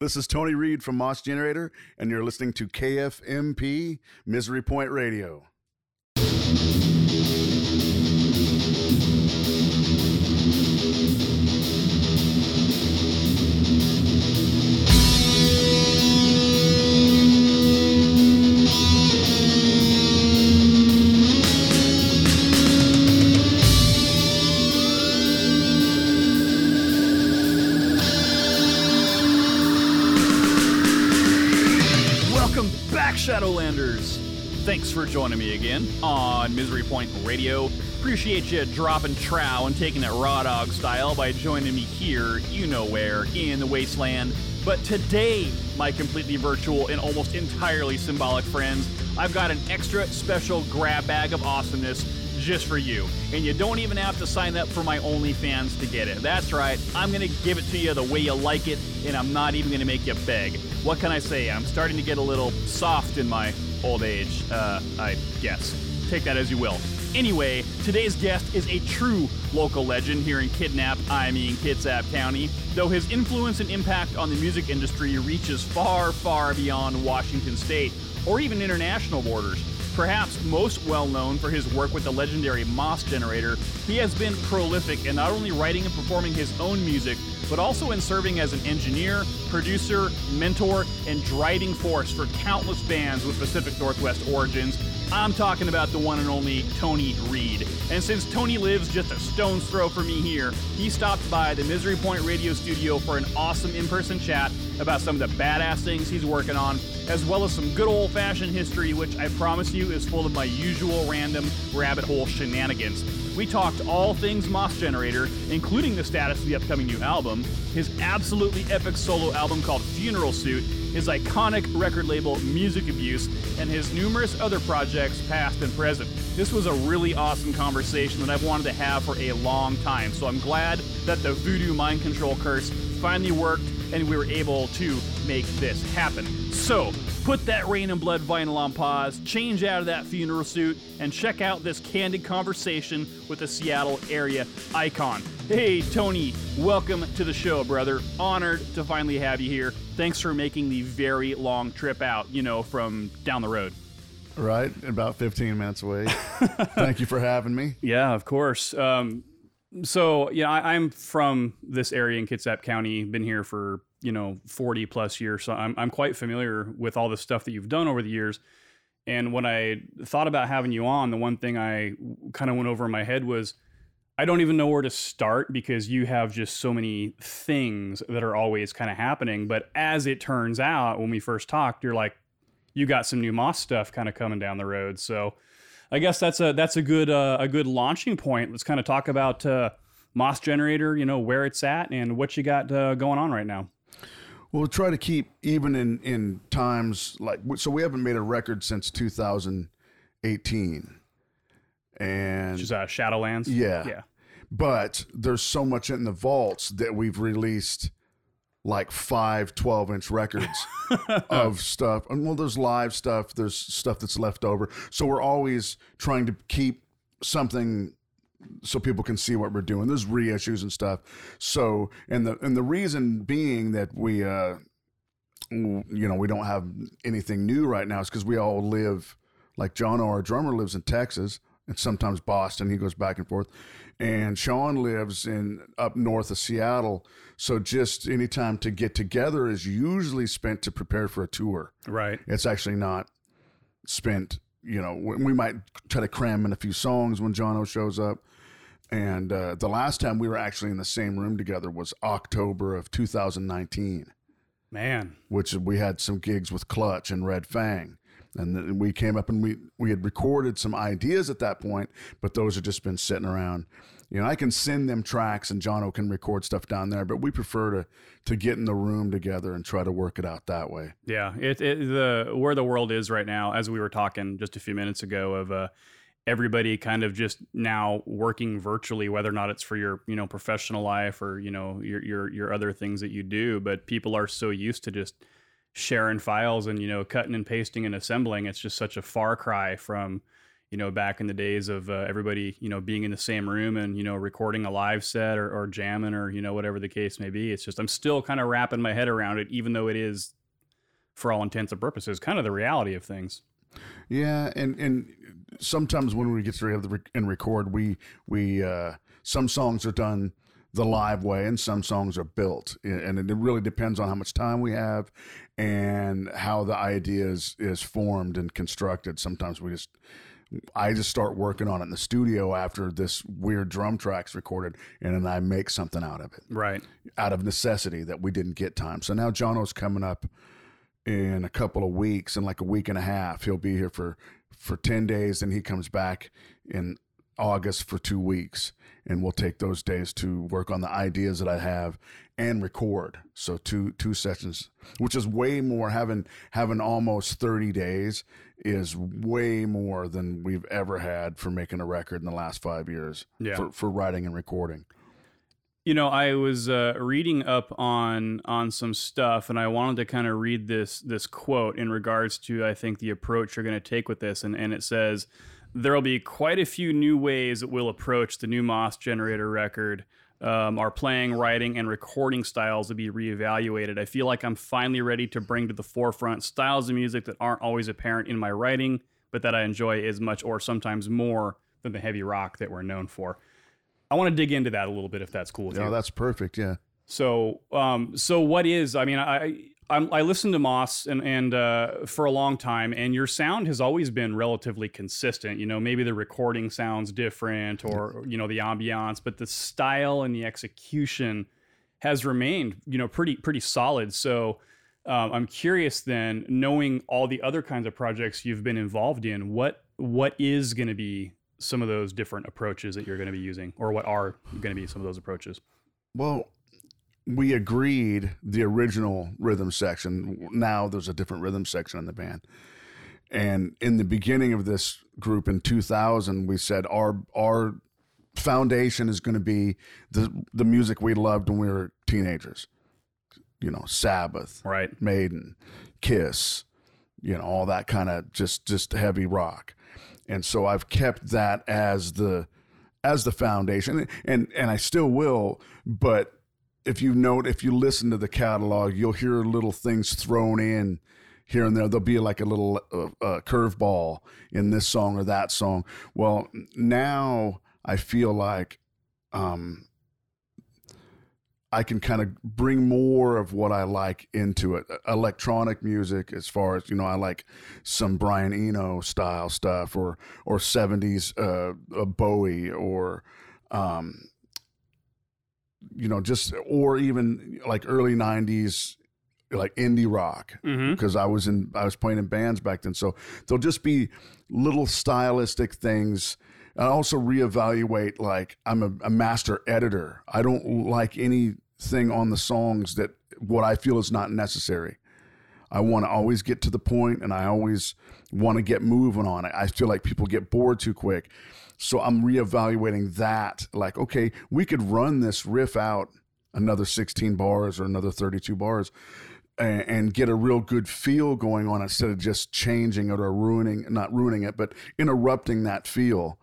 This is Tony Reed from Mos Generator, and you're listening to KFMP Misery Point Radio. Thanks for joining me again on Misery Point Radio. Appreciate you dropping trow and taking it raw dog style by joining me here, you know where, in the wasteland. But today, my completely virtual and almost entirely symbolic friends, I've got an extra special grab bag of awesomeness just for you. And you don't even have to sign up for my OnlyFans to get it. That's right, I'm gonna give it to you the way you like it, and I'm not even gonna make you beg. What can I say? I'm starting to get a little soft in my old age, uh, I guess. Take that as you will. Anyway, today's guest is a true local legend here in Kidnap, I mean Kitsap County, though his influence and impact on the music industry reaches far, far beyond Washington state or even international borders. Perhaps most well known for his work with the legendary Mos Generator, he has been prolific in not only writing and performing his own music, but also in serving as an engineer, producer, mentor, and driving force for countless bands with Pacific Northwest origins. I'm talking about the one and only Tony Reed. And since Tony lives just a stone's throw from me here, he stopped by the Misery Point radio studio for an awesome in person chat about some of the badass things he's working on, as well as some good old fashioned history, which I promise you is full of my usual random rabbit hole shenanigans. We talked all things Mos Generator, including the status of the upcoming new album, his absolutely epic solo album called Funeral Suit, his iconic record label Music Abuse, and his numerous other projects, past and present. This was a really awesome conversation that I've wanted to have for a long time, so I'm glad that the voodoo mind control curse finally worked and we were able to make this happen. So, put that Reign in Blood vinyl on pause, change out of that funeral suit, and check out this candid conversation with a Seattle area icon. Hey, Tony, welcome to the show, brother. Honored to finally have you here. Thanks for making the very long trip out, you know, from down the road. Right? About 15 minutes away. Thank you for having me. Yeah, of course. Um, so yeah, I, I'm from this area in Kitsap County. Been here for you know 40 plus years, so I'm I'm quite familiar with all the stuff that you've done over the years. And when I thought about having you on, the one thing I kind of went over in my head was I don't even know where to start because you have just so many things that are always kind of happening. But as it turns out, when we first talked, you're like, you got some new Mos stuff kind of coming down the road. So I guess that's a that's a good uh, a good launching point. Let's kind of talk about uh, Mos Generator. You know where it's at and what you got uh, going on right now. We'll try to keep even in in times like so. We haven't made a record since 2018, and Which is uh, Shadowlands. Yeah. yeah. but there's so much in the vaults that we've released like five 12 inch records of stuff. And well there's live stuff there's stuff that's left over. So we're always trying to keep something so people can see what we're doing. There's reissues and stuff. So and the and the reason being that we uh you know we don't have anything new right now is because we all live like john our drummer lives in texas and sometimes boston he goes back and forth and sean lives in up north of seattle so just any time to get together is usually spent to prepare for a tour Right. it's actually not spent you know we we might try to cram in a few songs when Jono shows up and uh, the last time we were actually in the same room together was october of 2019 Man. which we had some gigs with Clutch and Red Fang. And then we came up and we, we had recorded some ideas at that point, but those have just been sitting around. You know, I can send them tracks and Jono can record stuff down there, but we prefer to to get in the room together and try to work it out that way. Yeah. It, it the where the world is right now, as we were talking just a few minutes ago, of uh, everybody kind of just now working virtually, whether or not it's for your you know professional life or you know your your your other things that you do. But people are so used to just sharing files and you know cutting and pasting and assembling. It's just such a far cry from you know, back in the days of uh, everybody, you know, being in the same room and, you know, recording a live set or, or jamming or, you know, whatever the case may be. It's just, I'm still kind of wrapping my head around it, even though it is, for all intents and purposes, kind of the reality of things. Yeah. And, and sometimes when we get together and record, we, we, uh, some songs are done the live way and some songs are built and it really depends on how much time we have and how the idea is, is formed and constructed sometimes we just I just start working on it in the studio after this weird drum track's recorded, and then I make something out of it. Right. Out of necessity that we didn't get time. So now Jono's coming up in a couple of weeks, in like a week and a half. He'll be here for for ten days, and he comes back in August for two weeks, and we'll take those days to work on the ideas that I have and record. So two two sessions, which is way more having having almost thirty days is way more than we've ever had for making a record in the last five years yeah. for, for writing and recording. You know, I was uh, reading up on on some stuff, and I wanted to kind of read this this quote in regards to I think the approach you're going to take with this, and and it says there will be quite a few new ways that we'll approach the new Mos Generator record um, our playing, writing, and recording styles will be reevaluated. I feel like I'm finally ready to bring to the forefront styles of music that aren't always apparent in my writing, but that I enjoy as much or sometimes more than the heavy rock that we're known for. I want to dig into that a little bit if that's cool with yeah, you. that's perfect. Yeah. So, um, so what is? I mean, I I'm, i listened to Mos and and uh, for a long time, and your sound has always been relatively consistent. You know, maybe the recording sounds different, or you know the ambiance, but the style and the execution has remained you know pretty pretty solid. So. Um, I'm curious then, knowing all the other kinds of projects you've been involved in, what what is going to be some of those different approaches that you're going to be using, or what are going to be some of those approaches? Well, we agreed the original rhythm section. Now there's a different rhythm section in the band. And in the beginning of this group in 2000, we said our our foundation is going to be the the music we loved when we were teenagers. You know, Sabbath, right, Maiden, Kiss, you know, all that kind of just just heavy rock. And so I've kept that as the as the foundation and and I still will, but if you note, if you listen to the catalog, you'll hear little things thrown in here and there. There'll be like a little uh, uh, curveball in this song or that song. Well, now I feel like um, I can kind of bring more of what I like into it. Electronic music, as far as you know, I like some Brian Eno style stuff, or or seventies uh, Bowie, or um, you know, just or even like early '90s, like indie rock, because mm-hmm. I was in I was playing in bands back then. So there'll just be little stylistic things. I also reevaluate. Like I'm a, a master editor. I don't like anything on the songs that what I feel is not necessary. I want to always get to the point, and I always want to get moving on it. I feel like people get bored too quick. So I'm reevaluating that. Like, okay, we could run this riff out another 16 bars or another 32 bars and, and, get a real good feel going on instead of just changing it or ruining, not ruining it, but interrupting that feel.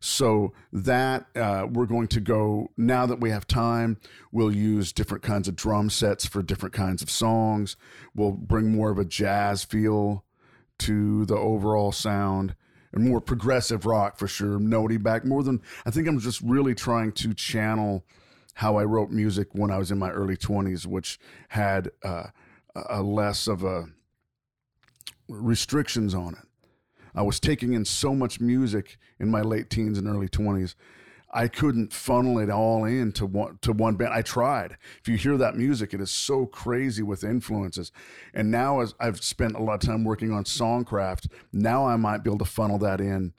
So that uh, we're going to go now that we have time. We'll use different kinds of drum sets for different kinds of songs. We'll bring more of a jazz feel to the overall sound and more progressive rock for sure. Nody back more than I think I'm just really trying to channel how I wrote music when I was in my early 20s, which had uh, a less of a restrictions on it. I was taking in so much music in my late teens and early 20s I couldn't funnel it all into one to one band. I tried. If you hear that music, it is so crazy with influences. And now, as I've spent a lot of time working on songcraft, now I might be able to funnel that in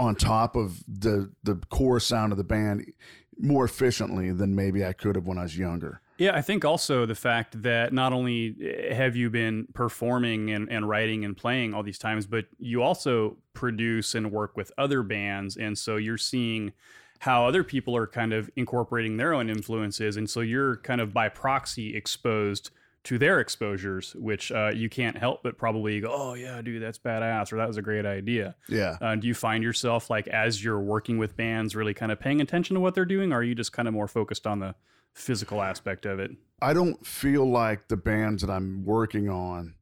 on top of the the core sound of the band more efficiently than maybe I could have when I was younger. Yeah, I think also the fact that not only eh, have you been performing and, and writing and playing all these times, but you also produce and work with other bands. And so you're seeing how other people are kind of incorporating their own influences. And so you're kind of by proxy exposed to their exposures, which uh, you can't help but probably go, "Oh yeah, dude, that's badass," or "That was a great idea." Yeah. Uh, do you find yourself like as you're working with bands, really kind of paying attention to what they're doing, or are you just kind of more focused on the physical aspect of it? I don't feel like the bands that I'm working on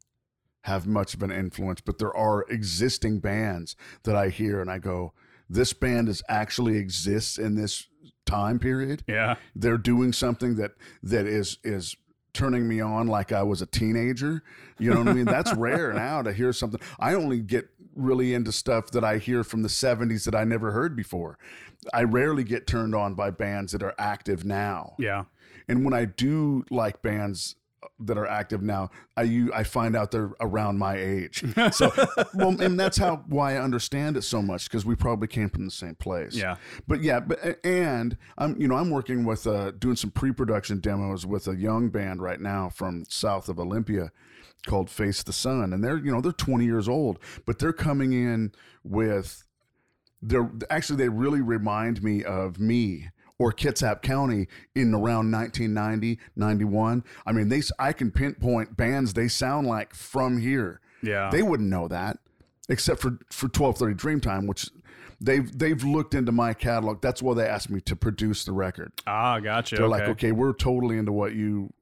have much of an influence, but there are existing bands that I hear and I go, this band is actually exists in this time period. Yeah, They're doing something that that is is turning me on like I was a teenager. You know what I mean? That's rare now to hear something. I only get really into stuff that I hear from the 70s that I never heard before. I rarely get turned on by bands that are active now. yeah, And when I do like bands that are active now, I you I find out they're around my age. So, well, and that's how why I understand it so much because we probably came from the same place. yeah, But yeah, but and I'm you know I'm working with uh doing some pre-production demos with a young band right now from south of Olympia called Face the Sun, and they're you know they're 20 years old, but they're coming in with they're actually they really remind me of me or Kitsap County in around 1990 91 I mean they I can pinpoint bands they sound like from here yeah. they wouldn't know that except for for 1230 Dreamtime which they've they've looked into my catalog that's why they asked me to produce the record ah, gotcha. they're okay. like okay we're totally into what you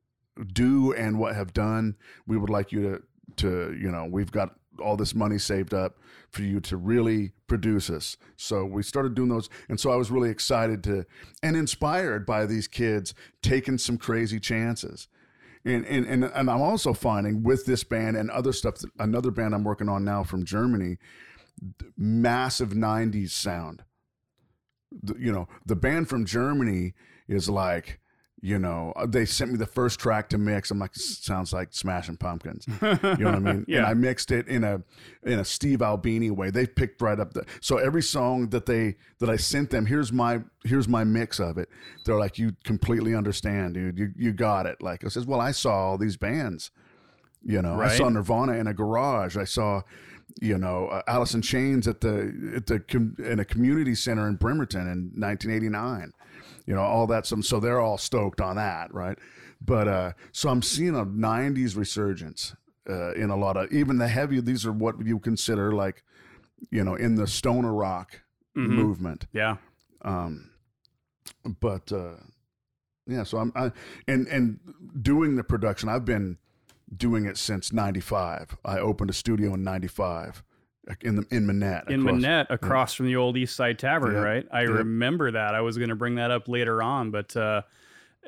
do and what have done we would like you to to you know we've got all this money saved up for you to really produce us so we started doing those and so i was really excited to and inspired by these kids taking some crazy chances and, and, and, and I'm also finding with this band and other stuff, another band I'm working on now from Germany, massive 90s sound. The- you know, the band from Germany is like, you know, uh, they sent me the first track to mix. I'm like, sounds like Smashing Pumpkins. You know what I mean? Yeah. And I mixed it in a in a Steve Albini way. They picked right up the so every song that they that I sent them, here's my here's my mix of it. They're like, you completely understand, dude. You you got it. Like I says, well, I saw all these bands. You know, I saw Nirvana in a garage. I saw, you know, uh, Alice in Chains at the at the com- in a community center in Bremerton in 1989. You know, all that. Some so they're all stoked on that, right? But uh, so I'm seeing a 90s resurgence uh, in a lot of even the heavy. These are what you consider like, you know, in the stoner rock Mhm. movement. Yeah. Um, but uh, yeah, so I'm I, and and doing the production. I've been doing it since '95. I opened a studio in '95 in the in Manette. in across- Manette across from the old East Side Tavern, Yeah. right? I Yeah. remember that. I was going to bring that up later on, but uh,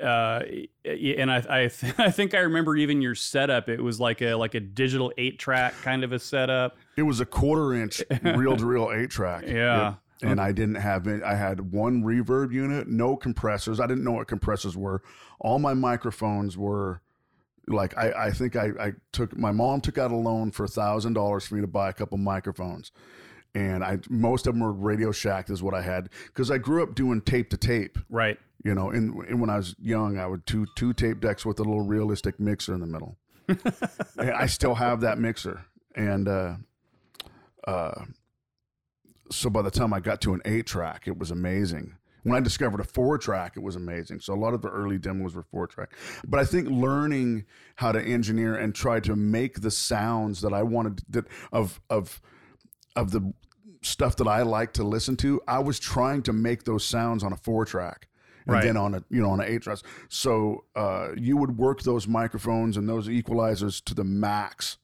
uh, and I I, th- I think I remember even your setup. It was like a like a digital eight track kind of a setup. It was a quarter inch reel to reel eight track. Yeah. And I didn't have it. I had one reverb unit, no compressors. I didn't know what compressors were. All my microphones were like I, I think I, I took my mom took out a loan for a thousand dollars for me to buy a couple microphones. And I most of them were Radio Shack is what I had because I grew up doing tape to tape. Right. You know, and, and when I was young, I would two two tape decks with a little realistic mixer in the middle. I still have that mixer, and uh, uh, so by the time I got to an eight track, it was amazing. When I discovered a four track, it was amazing. So a lot of the early demos were four track, but I think learning how to engineer and try to make the sounds that I wanted that of of of the stuff that I like to listen to, I was trying to make those sounds on a four track. And Right. then on a you know on an eight track, so uh, you would work those microphones and those equalizers to the max,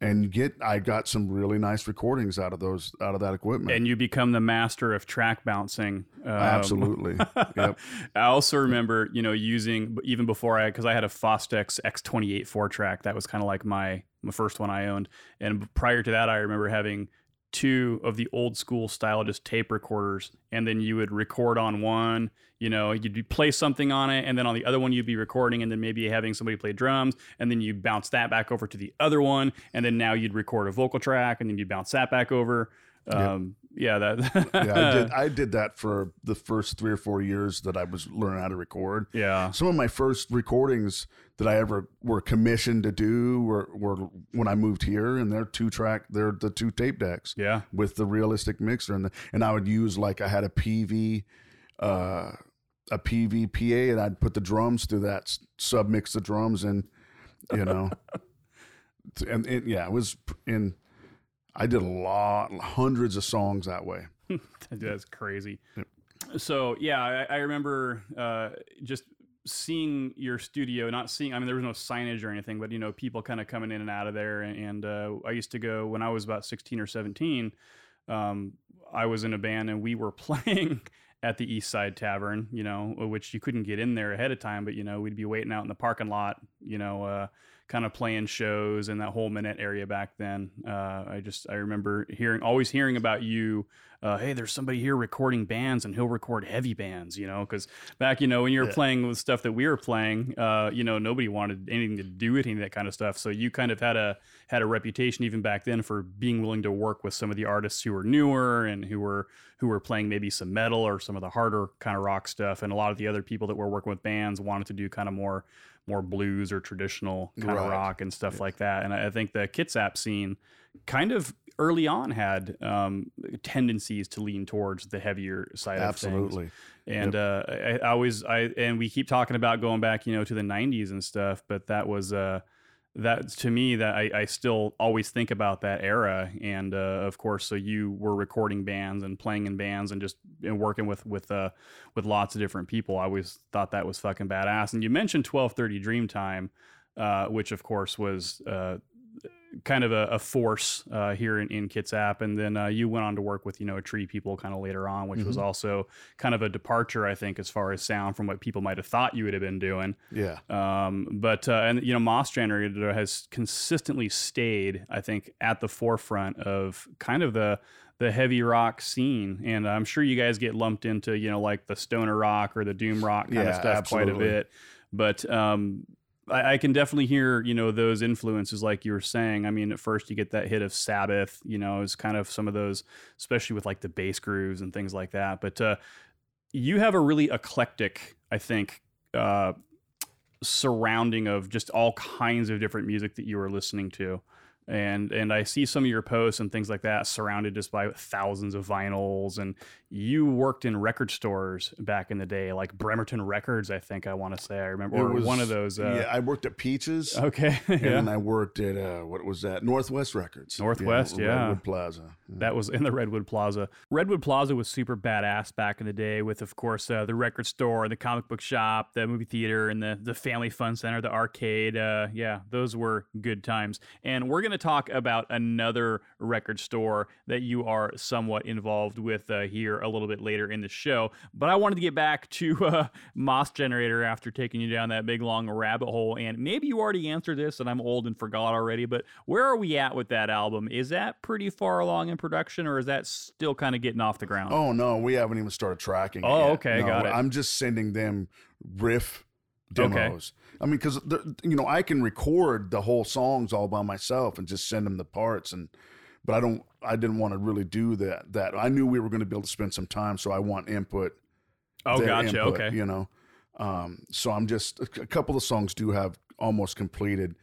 and get I got some really nice recordings out of those out of that equipment. And you become the master of track bouncing. Um, Absolutely, yep. I also remember, you know, using even before I, because I had a Fostex X28 four track. That was kind of like my my first one I owned. And prior to that, I remember having two of the old school style just tape recorders, and then you would record on one. You know, you'd be play something on it, and then on the other one you'd be recording, and then maybe having somebody play drums, and then you bounce that back over to the other one, and then now you'd record a vocal track, and then you bounce that back over. Um, yeah, that. Yeah, I did. I did that for the first three or four years that I was learning how to record. yeah. Some of my first recordings that I ever were commissioned to do were, were when I moved here, and they're two track. They're the two tape decks. Yeah. with the realistic mixer and the, and I would use like I had a Peavey uh a Peavey PA and I'd put the drums through that sub mix the drums and you know. and it, yeah, it was in. I did a lot, hundreds of songs that way. That's crazy. So yeah, I, I remember uh, just seeing your studio, not seeing. I mean, there was no signage or anything, but you know, people kind of coming in and out of there. And, and uh, I used to go when I was about sixteen or seventeen. Um, I was in a band and we were playing at the East Side Tavern, you know, which you couldn't get in there ahead of time, but you know, we'd be waiting out in the parking lot, you know, uh, kind of playing shows in that whole Manette area back then. Uh, I just I remember hearing always hearing about you. Uh, hey, there's somebody here recording bands, and he'll record heavy bands. You know, because back you know when you were Yeah. playing with stuff that we were playing, uh, you know, nobody wanted anything to do with any of that kind of stuff. So you kind of had a had a reputation even back then for being willing to work with some of the artists who were newer and who were who were playing maybe some metal or some of the harder kind of rock stuff. And a lot of the other people that were working with bands wanted to do kind of more more blues or traditional kind of rock and stuff like that. And I I think the Kitsap scene kind of early on had um, tendencies to lean towards the heavier side of things. Absolutely. And uh, I, I always I and we keep talking about going back, you know, to the '90s and stuff. But that was uh, that to me that I, I still always think about that era. And uh, of course, so you were recording bands and playing in bands and just and working with with uh, with lots of different people. I always thought that was fucking badass. And you mentioned 12:30 Dreamtime, uh, which of course was. Uh, kind of a, a force uh, here in, in Kitsap, and then uh, you went on to work with you know Tree People kind of later on, which was also kind of a departure, I think, as far as sound from what people might have thought you would have been doing. Yeah. Um, but uh, and you know Mos Generator has consistently stayed, I think, at the forefront of kind of the the heavy rock scene, and I'm sure you guys get lumped into you know like the stoner rock or the doom rock kind of Yeah, stuff quite a bit, but um, I, I can definitely hear you know those influences like you were saying. I mean, at first you get that hit of Sabbath, you know, is kind of some of those, especially with like the bass grooves and things like that. But uh, you have a really eclectic, I think, uh, surrounding of just all kinds of different music that you are listening to. And and I see some of your posts and things like that surrounded just by thousands of vinyls. And you worked in record stores back in the day, like Bremerton Records, I think I want to say I remember, or was- one of those. Uh, yeah, I worked at Peaches. Okay. And yeah. then I worked at uh, what was that? Northwest Records. Northwest, yeah. Redwood Plaza. Yeah. That was in the Redwood Plaza. Redwood Plaza was super badass back in the day, with of course uh, the record store, the comic book shop, the movie theater, and the the family fun center, the arcade. Uh, yeah, those were good times. And we're gonna talk about another record store that you are somewhat involved with uh, here a little bit later in the show. But I wanted to get back to uh, Mos Generator after taking you down that big long rabbit hole. And maybe you already answered this, and I'm old and forgot already. But where are we at with that album? Is that pretty far along in production, or is that still kind of getting off the ground? Oh no, we haven't even started tracking. Oh, yet. okay, No, got it. I'm just sending them riff Okay. demos. I mean, because you know, I can record the whole songs all by myself and just send them the parts, and but I don't. I didn't want to really do that. That I knew we were going to be able to spend some time, so I want input. oh, gotcha. input, okay. You know, um, so I'm just a couple of songs do have almost completed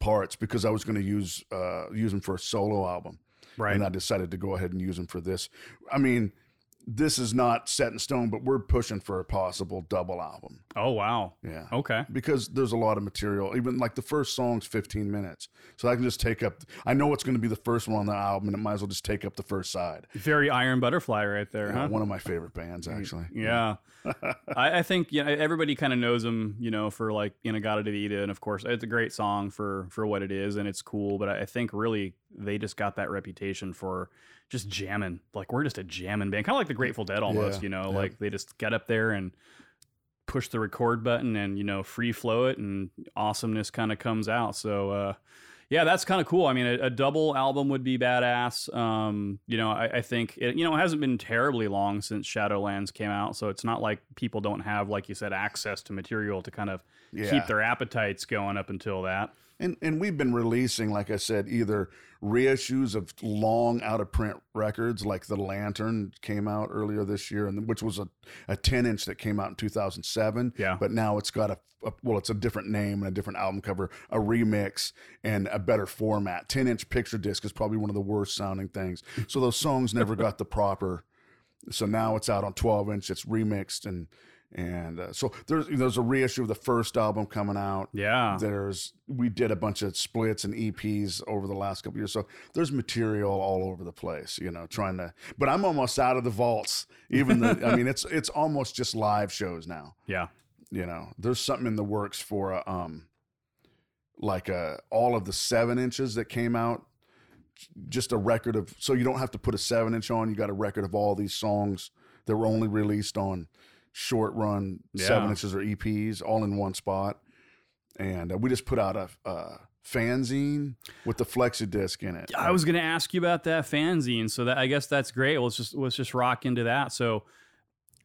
parts because I was going to use uh, use them for a solo album Right. and I decided to go ahead and use them for this. I mean, this is not set in stone, but we're pushing for a possible double album. oh, wow. Yeah. Okay. Because there's a lot of material. Even like the first song's 15 minutes. So I can just take up, I know it's going to be the first one on the album, and it might as well just take up the first side. Very Iron Butterfly right there, Uh, huh? One of my favorite bands, actually. Yeah. I, I think you know, everybody kind of knows them, you know, for like In-A-Gadda-Da-Vida, and of course, it's a great song for for what it is, and it's cool. But I think really they just got that reputation for just jamming. Like we're just a jamming band, kind of like the Grateful Dead almost. Yeah, You know, yeah. like they just get up there and push the record button and you know free flow it, and awesomeness kind of comes out. So. uh yeah, that's kind of cool. I mean, a, a double album would be badass. Um, you know, I, I think it, you know it hasn't been terribly long since Shadowlands came out, so it's not like people don't have, like you said, access to material to kind of Yeah. keep their appetites going up until that. And and we've been releasing, like I said, either reissues of long out of print records, like The Lantern came out earlier this year, and which was a, a 10 inch that came out in 2007. Yeah. But now it's got a, a well, it's a different name and a different album cover, a remix, and a better format. 10 inch picture disc is probably one of the worst sounding things. So those songs never got the proper. So now it's out on 12 inch. It's remixed and and uh, so there's there's a reissue of the first album coming out. Yeah. There's we did a bunch of splits and EPs over the last couple years, so there's material all over the place. You know, trying to. But I'm almost out of the vaults. Even the, I mean, it's it's almost just live shows now. Yeah. You know, there's something in the works for a, um, like a all of the seven inches that came out. Just a record of so you don't have to put a seven inch on. You got a record of all these songs that were only released on short run seven inches or EPs all in one spot. And uh, we just put out a, a fanzine with the flexi disc in it. I was going to ask you about that fanzine, so that I guess that's great. Let's just let's just rock into that. So,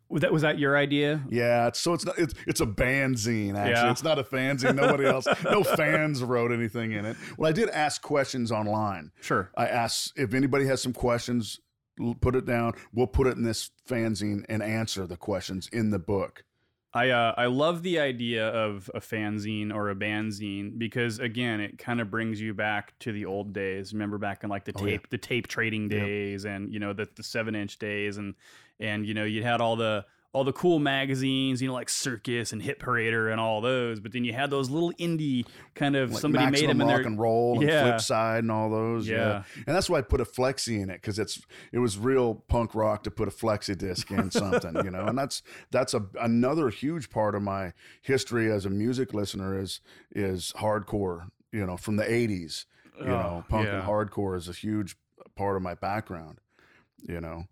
was that was that your idea? Yeah, so it's not it's it's a bandzine actually. Yeah. It's not a fanzine. Nobody else, no fans wrote anything in it. Well, I did ask questions online. Sure. I asked if anybody has some questions, put it down. We'll put it in this fanzine and answer the questions in the book. I uh, I love the idea of a fanzine or a banzine because again, it kind of brings you back to the old days. Remember back in like the Oh, yeah. tape, the tape trading Yep. days, and you know the the seven inch days, and and you know you had all the all the cool magazines, you know like Circus and Hit Parader and all those. But then you had those little indie kind of Like somebody made them in rock their and roll and Yeah. flip side and all those. Yeah. and that's why I put a flexi in it because it's it was real punk rock to put a flexi disc in something, you know. And that's that's a another huge part of my history as a music listener is is hardcore, you know, from the '80s. You know, Oh, punk yeah. and hardcore is a huge part of my background. You know,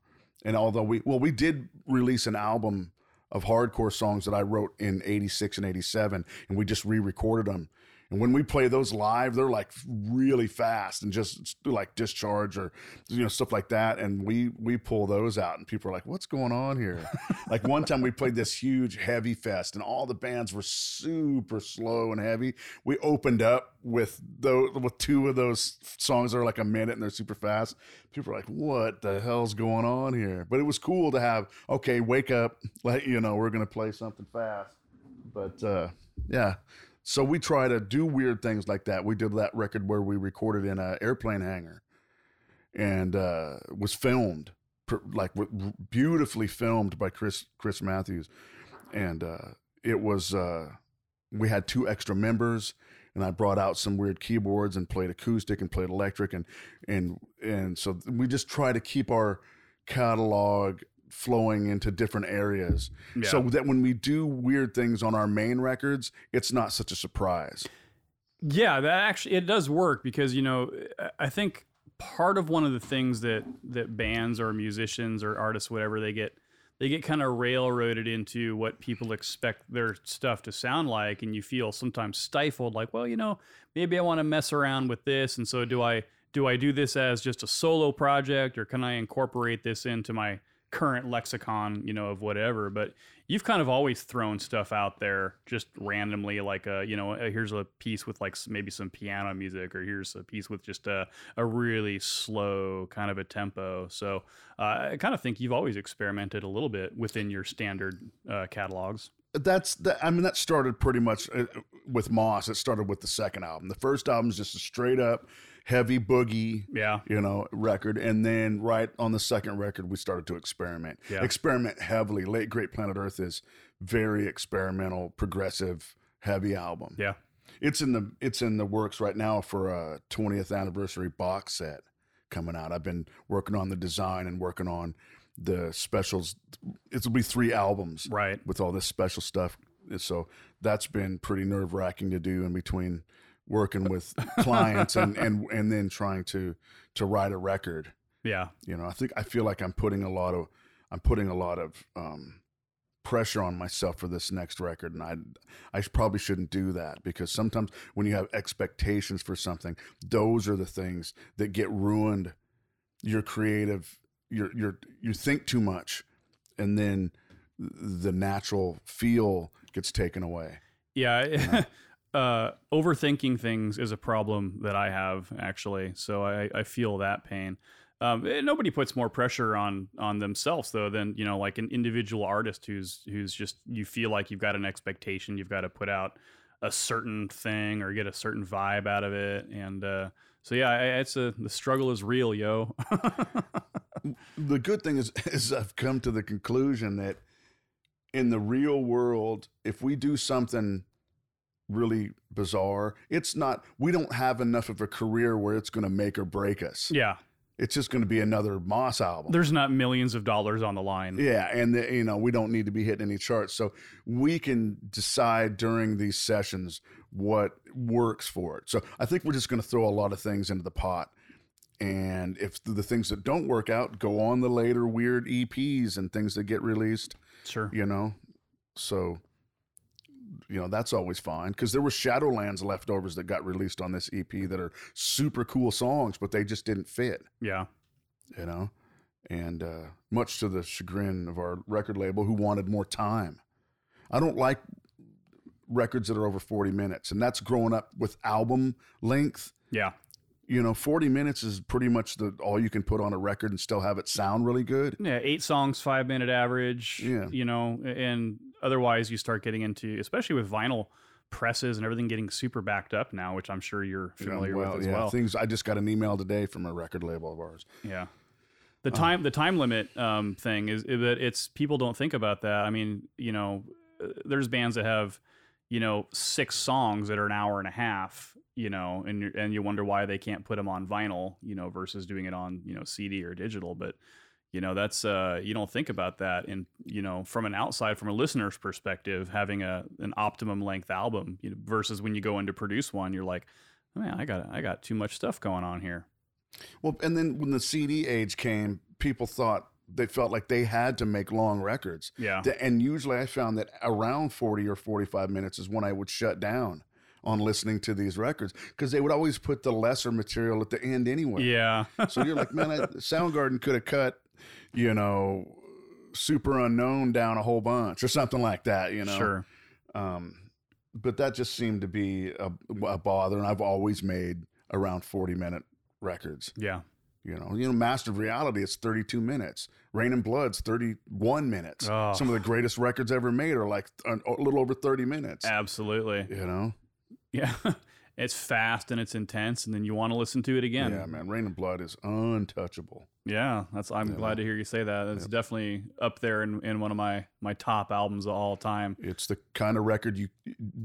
and although we well we did release an album of hardcore songs that I wrote in 86 and 87 and we just re-recorded them and when we play those live they're like really fast and just like discharge or you know stuff like that. And we we pull those out and people are like what's going on here? Like one time we played this huge heavy fest and all the bands were super slow and heavy. We opened up with those with two of those songs that are like a minute and they're super fast. People are like what the hell's going on here? But it was cool to have okay wake up. Let you know we're gonna play something fast. But uh yeah so we try to do weird things like that. We did that record where we recorded in an airplane hangar and uh was filmed like beautifully filmed by chris chris matthews. And uh it was uh we had two extra members and I brought out some weird keyboards and played acoustic and played electric and and and so we just try to keep our catalog flowing into different areas. So that when we do weird things on our main records it's not such a surprise. Yeah, that actually it does work because you know I- I think part of one of the things that that bands or musicians or artists whatever they get they get kind of railroaded into what people expect their stuff to sound like and you feel sometimes stifled like well you know maybe I want to mess around with this and so do I do I do this as just a solo project or can I incorporate this into my current lexicon you know of whatever but you've kind of always thrown stuff out there just randomly like a you know uh, here's a piece with like maybe some piano music or here's a piece with just a, a really slow kind of a tempo. So uh, i kind of think you've always experimented a little bit within your standard uh, catalogs. That's that i mean that started pretty much uh, with mos. It started with the second album. The first album is just a straight up heavy boogie yeah. you know record. And then right on the second record we started to experiment. Yeah. experiment heavily. Late great planet earth is very experimental progressive heavy album. Yeah. It's in the it's in the works right now for a 20th anniversary box set coming out. I've been working on the design and working on the specials. It'll be three albums right. with all this special stuff. So that's been pretty nerve wracking to do in between working with clients and, and and then trying to to write a record. yeah You know, I think I feel like I'm putting a lot of I'm putting a lot of um, pressure on myself for this next record, and I I probably shouldn't do that because sometimes when you have expectations for something, those are the things that get ruined. Your creative, your your you think too much, and then the natural feel gets taken away. Yeah. uh, overthinking things is a problem that I have actually. So I, I feel that pain. Um, eh, nobody puts more pressure on on themselves though than you know like an individual artist who's who's just you feel like you've got an expectation you've got to put out a certain thing or get a certain vibe out of it and uh, so yeah I- it's a the struggle is real yo the good thing is is I've come to the conclusion that in the real world, if we do something really bizarre, it's not, we don't have enough of a career where it's going to make or break us. Yeah. It's just going to be another Mos album. There's not millions of dollars on the line. Yeah, and the, you know we don't need to be hitting any charts, so we can decide during these sessions what works for it. So I think we're just going to throw a lot of things into the pot, and if the things that don't work out go on the later weird EPs and things that get released, Sure. you know. So you know that's always fine because there were Shadowlands leftovers that got released on this EP that are super cool songs, but they just didn't fit Yeah. you know, and uh, much to the chagrin of our record label who wanted more time. I don't like records that are over 40 minutes, and that's growing up with album length. Yeah. You know, 40 minutes is pretty much the all you can put on a record and still have it sound really good. Yeah. Eight songs, five minute average. Yeah. You know, and otherwise you start getting into, especially with vinyl presses and everything getting super backed up now, which I'm sure you're Yeah, familiar well, with as yeah, well. things. I just got an email today from a record label of ours. Yeah. The time the time limit um, thing is that it's people don't think about that. I mean, you know, uh, there's bands that have, you know, six songs that are an hour and a half, you know, and you and you wonder why they can't put them on vinyl, you know, versus doing it on you know CD or digital. But you know, that's uh, you don't think about that, and you know, from an outside, from a listener's perspective, having a an optimum length album you know, versus when you go in to produce one, you're like, man, I got I got too much stuff going on here. Well, and then when the CD age came, people thought they felt like they had to make long records. Yeah. And usually I found that around 40 or 45 minutes is when I would shut down on listening to these records because they would always put the lesser material at the end anyway. Yeah. So you're like, man, I, Soundgarden could have cut, you know, Superunknown down a whole bunch or something like that, you know? Sure. Um, but that just seemed to be a, a bother. And I've always made around 40 minute records. Yeah. You know, you know, Master of Reality, it's 32 minutes. Reign in Blood's 31 minutes. Oh. Some of the greatest records ever made are like a, a little over 30 minutes. Absolutely. You know? Yeah. it's fast and it's intense and then you want to listen to it again. Yeah, man. Reign in Blood is untouchable. Yeah, that's I'm Yeah. glad to hear you say that. It's definitely up there in, in one of my my top albums of all time. It's the kind of record you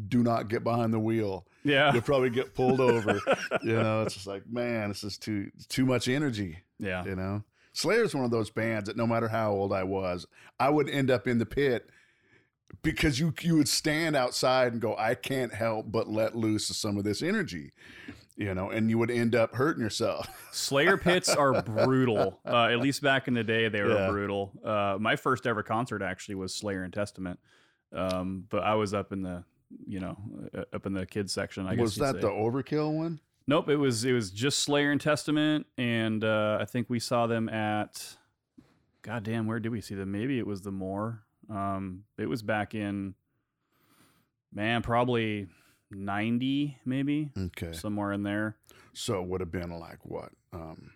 do not get behind the wheel. Yeah. You'll probably get pulled over. you know, it's just like, man, this is too too much energy. Yeah. You know, Slayer's one of those bands that no matter how old I was, I would end up in the pit because you you would stand outside and go, I can't help but let loose of some of this energy, you know, and you would end up hurting yourself. Slayer pits are brutal. Uh, at least back in the day, they were Yeah. brutal. Uh, my first ever concert actually was Slayer and Testament, um, but I was up in the you know uh, up in the kids section. I guess was that the Overkill one? Nope, it was it was just Slayer and Testament, and uh, I think we saw them at. God damn, where did we see them? Maybe it was the Moore. Um, it was back in. Man, probably ninety, maybe Okay, somewhere in there. so it would have been like what? Um,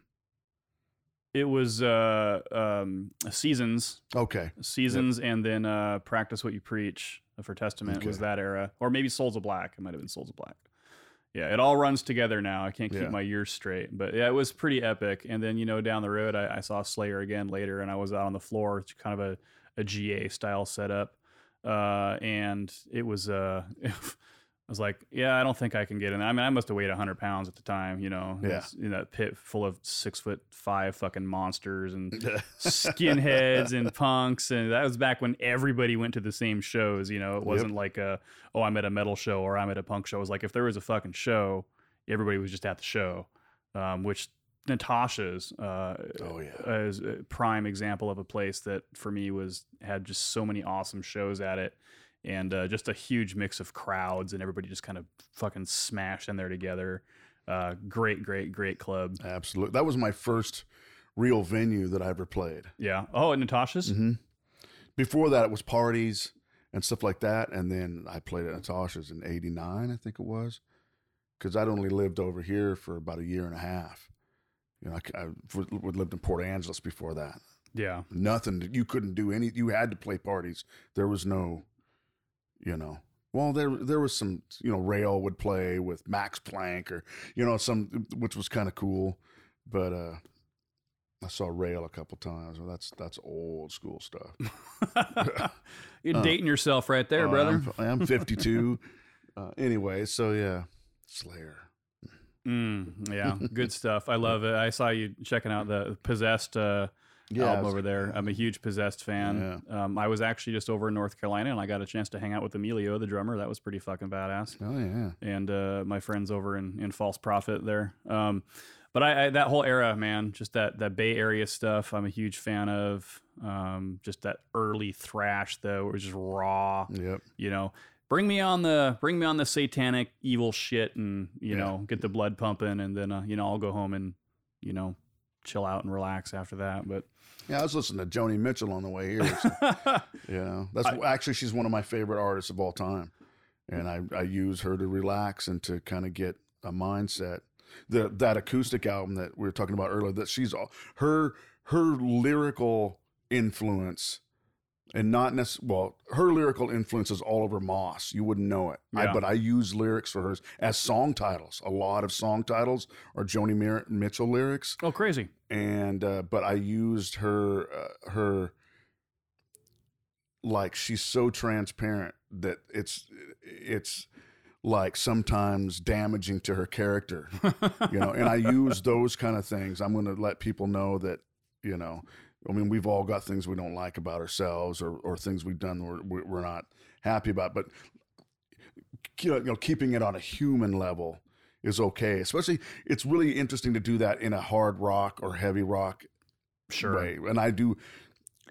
It was uh, um, seasons, okay, seasons, and then uh, practice what you preach for Testament was that era, or maybe Souls of Black. It might have been Souls of Black. Yeah, it all runs together now. I can't keep Yeah. my years straight, but yeah, it was pretty epic. And then you know down the road, I, I saw Slayer again later, and I was out on the floor, it's kind of a, a GA style setup, uh, and it was uh, I was like, yeah, I don't think I can get in. there. I mean, I must have weighed hundred pounds at the time, you know, Yeah. In that pit full of six foot five fucking monsters and skinheads and punks and that was back when everybody went to the same shows you know it wasn't like a oh i'm at a metal show or i'm at a punk show it was like if there was a fucking show everybody was just at the show um, which natasha's uh, Oh, yeah. is a prime example of a place that for me was had just so many awesome shows at it and uh, just a huge mix of crowds and everybody just kind of fucking smashed in there together uh, great great great club absolutely. That was my first real venue that I ever played. yeah oh and natasha's hmm Before that, it was parties and stuff like that. And then I played at Natasha's in 89, I think it was, because I'd only lived over here for about a year and a half. You know, I, I would lived in Port Angeles before that. yeah Nothing, you couldn't do any, you had to play parties. There was no, you know, well, there there was some, you know, Rail would play with Max Planck or, you know, some, which was kind of cool. But, uh, I saw Rail a couple times. Well, that's that's old school stuff. You're dating yourself right there, Uh, brother. I'm, I'm 52. uh, anyway, so yeah, Slayer. Mm, yeah, good stuff. I love it. I saw you checking out the Possessed uh, Yeah, album over there. I'm a huge Possessed fan. Um, I was actually just over in North Carolina and I got a chance to hang out with Emilio, the drummer. That was pretty fucking badass. Oh yeah. And uh, my friends over in, in False Prophet there. Um, but I, I that whole era, man, just that that Bay Area stuff, I'm a huge fan of. Um, just that early thrash though, it was just raw Yep. you know bring me on the bring me on the satanic evil shit and you Yeah. know get the blood pumping and then uh, you know i'll go home and you know chill out and relax after that but Yeah, I was listening to Joni Mitchell on the way here. so, you know, that's actually she's one of my favorite artists of all time, and I I use her to relax and to kind of get a mindset. The that acoustic album that we were talking about earlier, that she's all her her lyrical influence. And not necessarily, well, her lyrical influence is all over Mos. You wouldn't know it. I, but I use lyrics for hers as song titles. A lot of song titles are Joni Mir- Mitchell lyrics oh crazy and uh, but I used her uh, her like she's so transparent that it's it's like sometimes damaging to her character, you know. And I use those kind of things. I'm going to let people know that you know. I mean, we've all got things we don't like about ourselves, or or things we've done we're we're not happy about, but you know, keeping it on a human level is okay. Especially, it's really interesting to do that in a hard rock or heavy rock sure way. And I do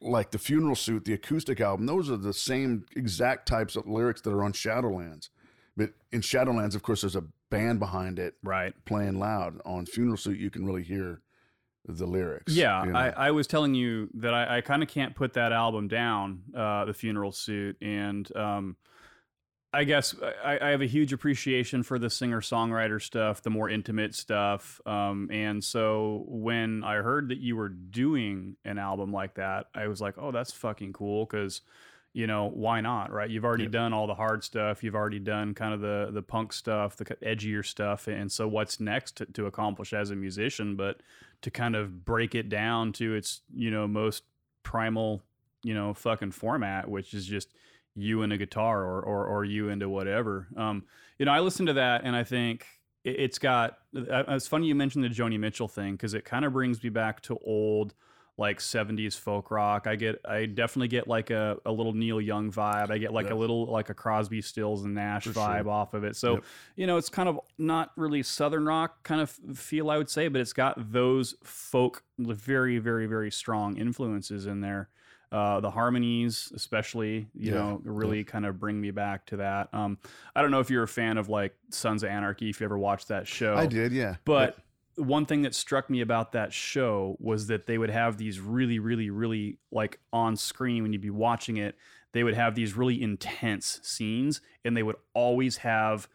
like the funeral suit, the acoustic album. Those are the same exact types of lyrics that are on Shadowlands. But in Shadowlands, of course, there's a band behind it right playing loud. On funeral suit, you can really hear the lyrics. yeah you know? I, I was telling you that i, I kind of can't put that album down uh, the funeral suit and um, I guess I, I have a huge appreciation for the singer songwriter stuff, the more intimate stuff. Um, and so when I heard that you were doing an album like that, I was like, oh, that's fucking cool. Cause, you know, why not? Right. You've already Yeah. done all the hard stuff. You've already done kind of the, the punk stuff, the edgier stuff. And so what's next to, to accomplish as a musician, but to kind of break it down to its, you know, most primal, you know, fucking format, which is just, you and a guitar or or, or you into whatever. Um, you know, I listen to that and I think it, it's got. uh, It's funny you mentioned the Joni Mitchell thing because it kind of brings me back to old like 70s folk rock. I get I definitely get like a, a little Neil Young vibe. I get like Yeah. a little like a Crosby, Stills and Nash For vibe sure. off of it. So, Yep. you know, it's kind of not really southern rock kind of feel I would say, but it's got those folk very very very strong influences in there. Uh, the harmonies, especially, you Yeah, know, really kind of bring me back to that. Um, I don't know if you're a fan of like Sons of Anarchy, if you ever watched that show. I did, yeah. But one thing that struck me about that show was that they would have these really, really, really like on screen when you'd be watching it, they would have these really intense scenes and they would always have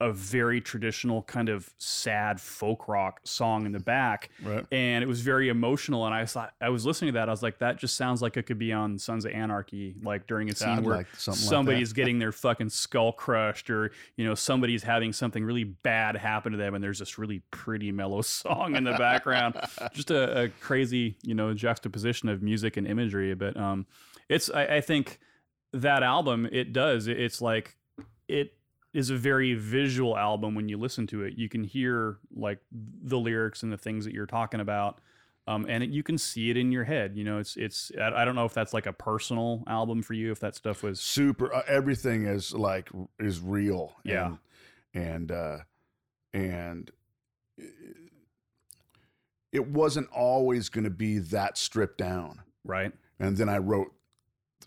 a very traditional kind of sad folk rock song in the back. Right. and it was very emotional and i thought i was listening to that i was like that just sounds like it could be on sons of anarchy like during a scene where like something like somebody's getting their fucking skull crushed or you know somebody's having something really bad happen to them and there's this really pretty mellow song in the background. Just a, a crazy you know juxtaposition of music and imagery but um it's i, I think that album it does It- it's like it is a very visual album when you listen to it. You can hear like the lyrics and the things that you're talking about um, and it, you can see it in your head you know it's it's I, I don't know if that's like a personal album for you if that stuff was super uh, everything is like is real Yeah. and and uh and it wasn't always going to be that stripped down. Right. And then i wrote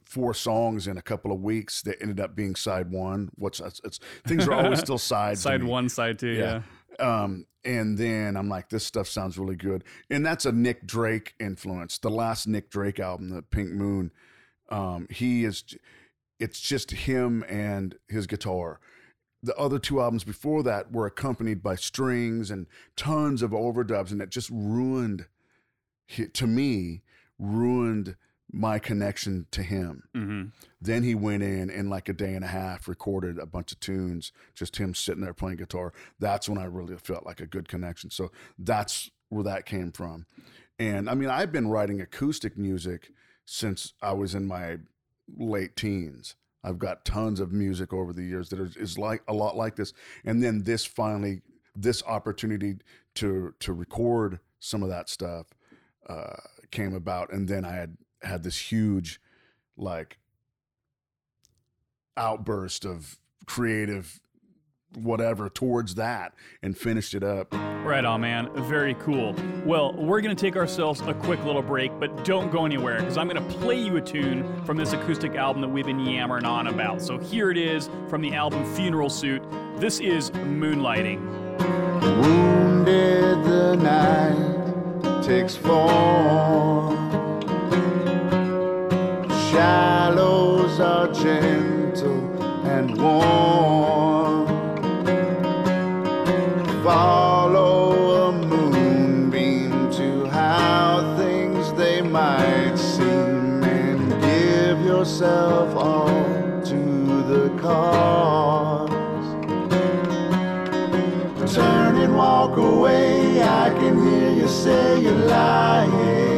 four songs in a couple of weeks that ended up being side one what's it's, it's things are always still side side one side two yeah, Yeah. um and then i'm like this stuff sounds really good. And that's a nick drake influence. The last nick drake album the pink moon um he is it's just him and his guitar. The other two albums before that were accompanied by strings and tons of overdubs and it just ruined to me ruined my connection to him hmm then he went in in like a day and a half, recorded a bunch of tunes, just him sitting there playing guitar. That's when I really felt like a good connection. So that's where that came from. And I mean, I've been writing acoustic music since I was in my late teens. I've got tons of music over the years that is, is like a lot like this. And then this finally, this opportunity to to record some of that stuff uh, came about, and then I had had this huge, like, outburst of creative whatever towards that and finished it up. Right on, man. Very cool. Well, we're going to take ourselves a quick little break, but don't go anywhere because I'm going to play you a tune from this acoustic album that we've been yammering on about. So here it is from the album Funeral Suit. This is Moonlighting. Wounded the night takes form. Shallows are gentle and warm. Follow a moonbeam to how things they might seem and give yourself all to the cause. Turn and walk away. I can hear you say you're lying.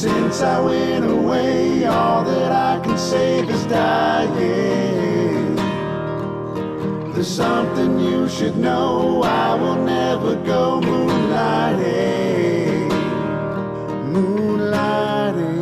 Since I went away, all that I can save is dying. There's something you should know. I will never go moonlighting. Moonlighting.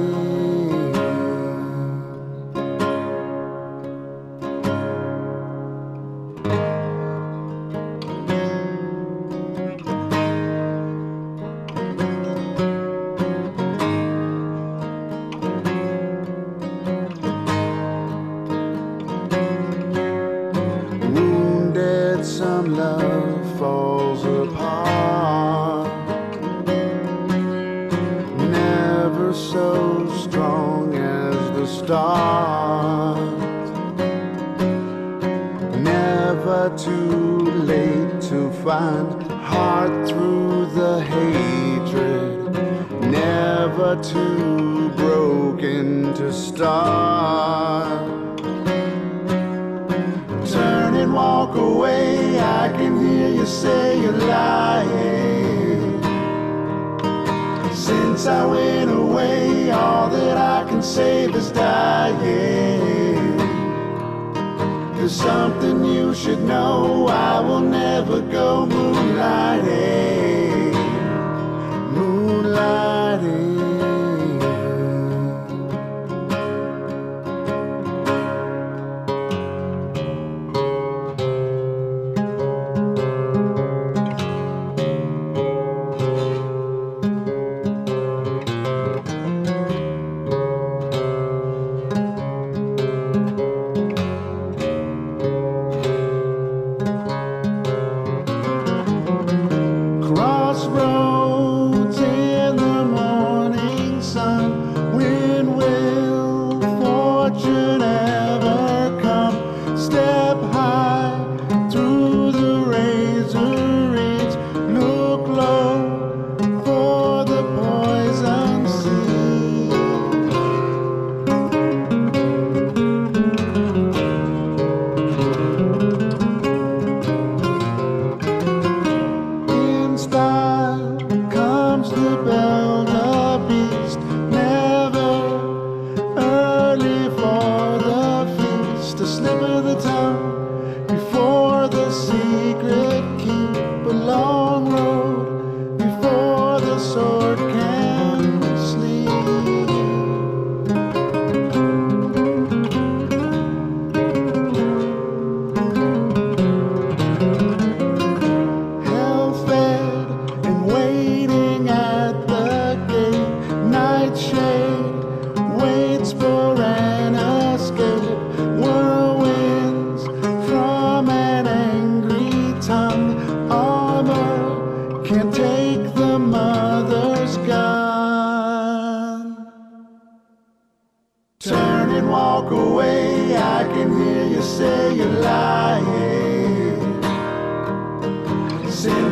Start. Never too late to find heart through the hatred. Never too broken to start. Turn and walk away. I can hear you say you're lying. Since I went away, all that I can save is dying. There's something you should know. I will never go moonlighting. Moonlighting.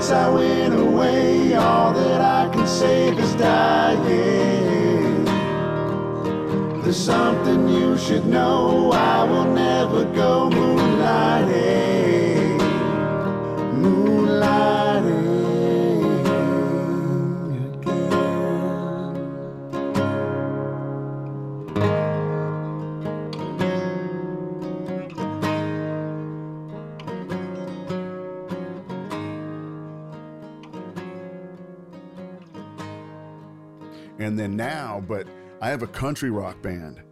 Since I went away, all that I can save is dying. There's something you should know. I will never go. Moonlighting. Now, but I have a country rock band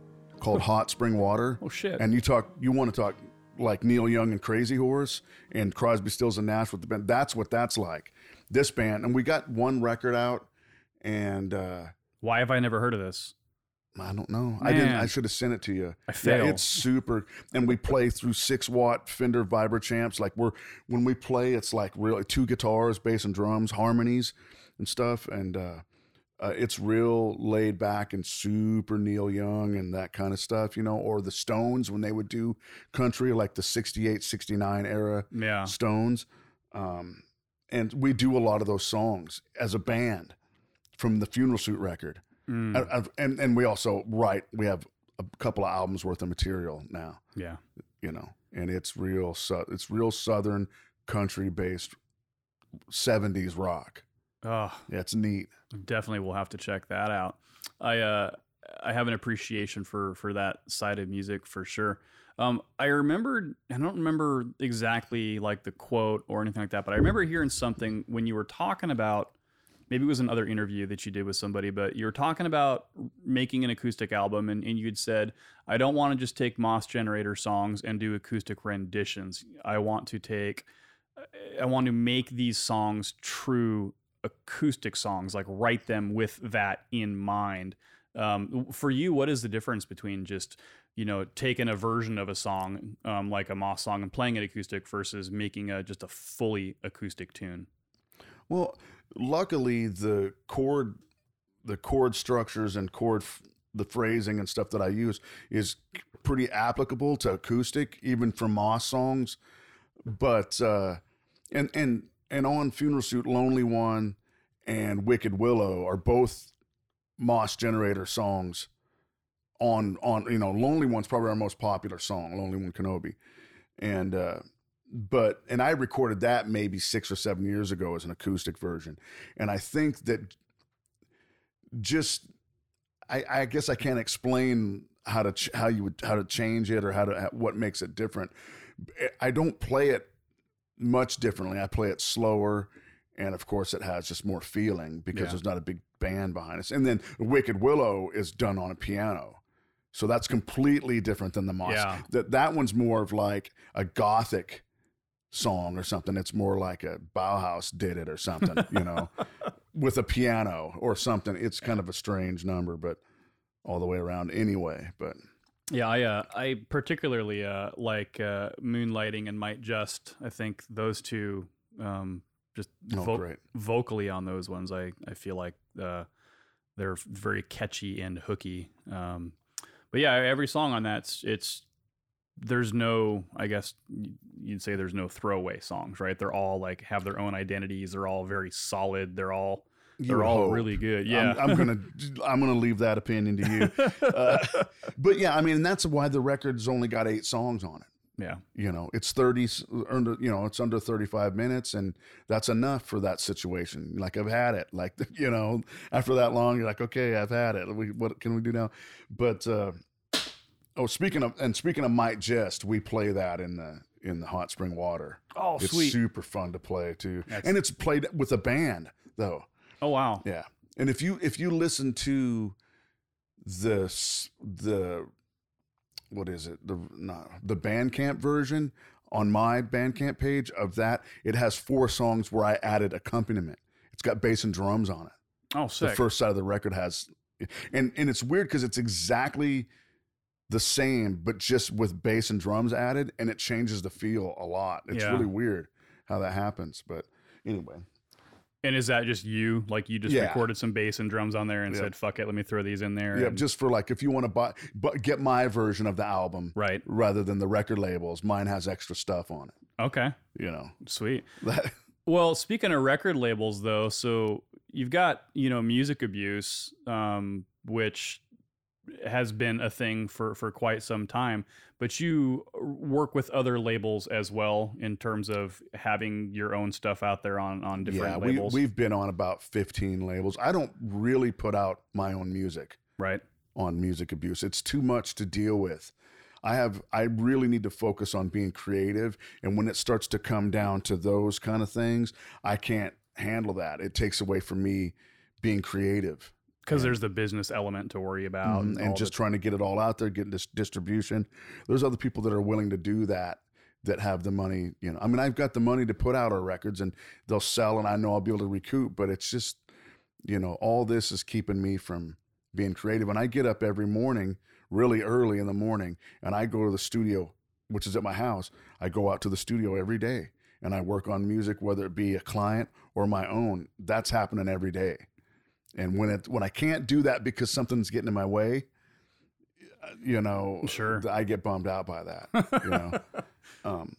called Hot Spring Water. Oh, shit. And you talk, you want to talk like Neil Young and Crazy Horse and Crosby, Stills and Nash with the band. That's what that's like. This band, and we got one record out, and uh, Why have I never heard of this? I don't know. I didn't. I should have sent it to you. I Yeah, it's super, and we play through six watt Fender Vibro champs. Like we're when we play, it's like really two guitars, bass and drums, harmonies, and stuff. And uh, uh, it's real laid back and super Neil Young and that kind of stuff, you know. Or the Stones when they would do country, like the 68, 69 era Yeah. Stones. Um, and we do a lot of those songs as a band from the Funeral Suit record. Mm, I- and and we also write. We have a couple of albums worth of material now, yeah. you know, and it's real. It's real southern country based '70s rock. Oh, Yeah, it's neat. definitely we'll have to check that out. I uh I have an appreciation for for that side of music for sure. Um, I remembered, I don't remember exactly like the quote or anything like that, but I remember hearing something when you were talking about maybe it was another interview that you did with somebody, but you were talking about making an acoustic album and, and you'd said, I don't want to just take Mos Generator songs and do acoustic renditions. I want to take, I want to make these songs true acoustic songs, like write them with that in mind. Um, for you, what is the difference between just you know taking a version of a song um, like a Mos song and playing it acoustic versus making a just a fully acoustic tune? Well, luckily the chord, the chord structures and chord, f- the phrasing and stuff that I use is pretty applicable to acoustic, even for Mos songs. But uh, and and and on Funeral Suit, Lonely One, and Wicked Willow are both Mos Generator songs. On on you know, Lonely One's probably our most popular song, Lonely One Kenobi, and uh, but and I recorded that maybe six or seven years ago as an acoustic version, and I think that just I, I guess I can't explain how to ch- how you would how to change it or how to what makes it different. I don't play it much differently. I play it slower, and of course, it has just more feeling because Yeah. there's not a big band behind us. And then Wicked Willow is done on a piano. So that's completely different than the Mos. Yeah. That that one's more of like a gothic song or something. It's more like a Bauhaus did it or something, you know, with a piano or something. It's kind of a strange number, but all the way around anyway. But Yeah, I uh, I particularly uh, like uh, Moonlighting and Might Just. I think those two, um, just Oh, vo- vocally on those ones, I I feel like uh, they're very catchy and hooky. Um, but yeah, every song on that's it's there's no I guess you'd say there's no throwaway songs, right? They're all like have their own identities. They're all very solid. They're all they're all hope. really good. Yeah, I'm, I'm gonna I'm gonna leave that opinion to you. Uh, but yeah, I mean that's why the record's only got eight songs on it. yeah. You know, it's thirty under you know it's under thirty five minutes, and that's enough for that situation. Like I've had it. Like you know, after that long, you're like, okay, I've had it. We, what can we do now? But uh, oh, speaking of and speaking of Might Jest, we play that in the in the hot spring water. Oh, it's sweet. super fun to play too, That's- and it's played with a band though. Oh wow. Yeah, and if you if you listen to the the what is it the no, the Bandcamp version on my Bandcamp page of that, it has four songs where I added accompaniment. It's got bass and drums on it. Oh, sick. The first side of the record has, and and it's weird because it's exactly the same, but just with bass and drums added, and it changes the feel a lot. It's Yeah. really weird how that happens, but anyway. And is that just you? Like you just Yeah. recorded some bass and drums on there and Yeah. said, "Fuck it, let me throw these in there." Yeah, just for like if you want to buy, but get my version of the album right. rather than the record labels. Mine has extra stuff on it. Okay, You know sweet. Well, speaking of record labels, though, so you've got you know music abuse, um, which has been a thing for for quite some time. But you work with other labels as well in terms of having your own stuff out there on on different Yeah, we, labels, we've been on about fifteen labels. I don't really put out my own music right? on music abuse. It's too much to deal with. I have I really need to focus on being creative and when it starts to come down to those kind of things, I can't handle that. It takes away from me being creative. Because there's the business element to worry about, Mhm, all and just trying to get it all out there, getting this distribution. There's other people that are willing to do that that have the money. You know, I mean, I've got the money to put out our records, and they'll sell, and I know I'll be able to recoup. But it's just, you know, all this is keeping me from being creative. And I get up every morning, really early in the morning, and I go to the studio, which is at my house. I go out to the studio every day, and I work on music, whether it be a client or my own. That's happening every day. And when it when I can't do that because something's getting in my way, uh, you know, Sure. I get bummed out by that. You know, um,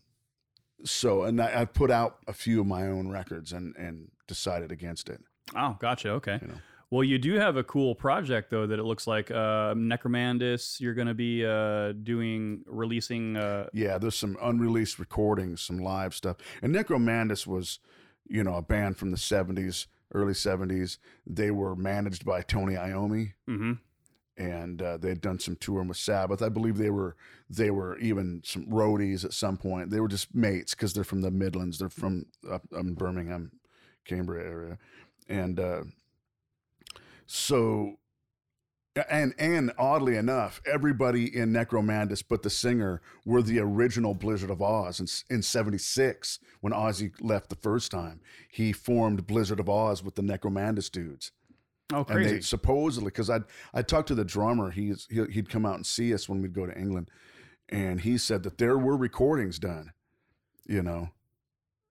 so and I, I put out a few of my own records and and decided against it. Oh, gotcha. Okay. You know. Well, you do have a cool project though that it looks like uh, Necromandus. You're going to be uh, doing releasing. Uh, Yeah, there's some unreleased recordings, some live stuff. And Necromandus was, you know, a band from the 70s, early 70s. They were managed by Tony Iommi. hmm and uh, they'd done some touring with Sabbath. I believe they were they were even some roadies at some point. They were just mates because they're from the Midlands. They're from up um, Birmingham, Cumbria area, and uh, so and and oddly enough, everybody in Necromandus but the singer were the original Blizzard of Ozz in in '76 when Ozzy left the first time. He formed Blizzard of Ozz with the Necromandus dudes. Oh, And crazy. they supposedly, because I'd I talked to the drummer, he's he, he'd come out and see us when we'd go to England, and he said that there were recordings done, you know,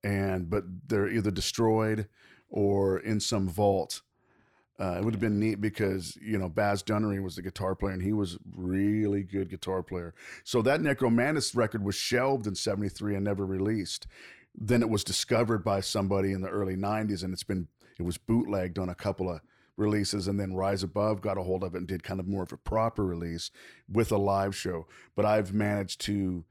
and but they're either destroyed or in some vault. Uh, it would have been neat because you know Baz Dunnery was the guitar player and he was really good guitar player. So that Necromandus record was shelved in '73 and never released. Then it was discovered by somebody in the early '90s and it's been it was bootlegged on a couple of releases and then Rise Above got a hold of it and did kind of more of a proper release with a live show. But I've managed to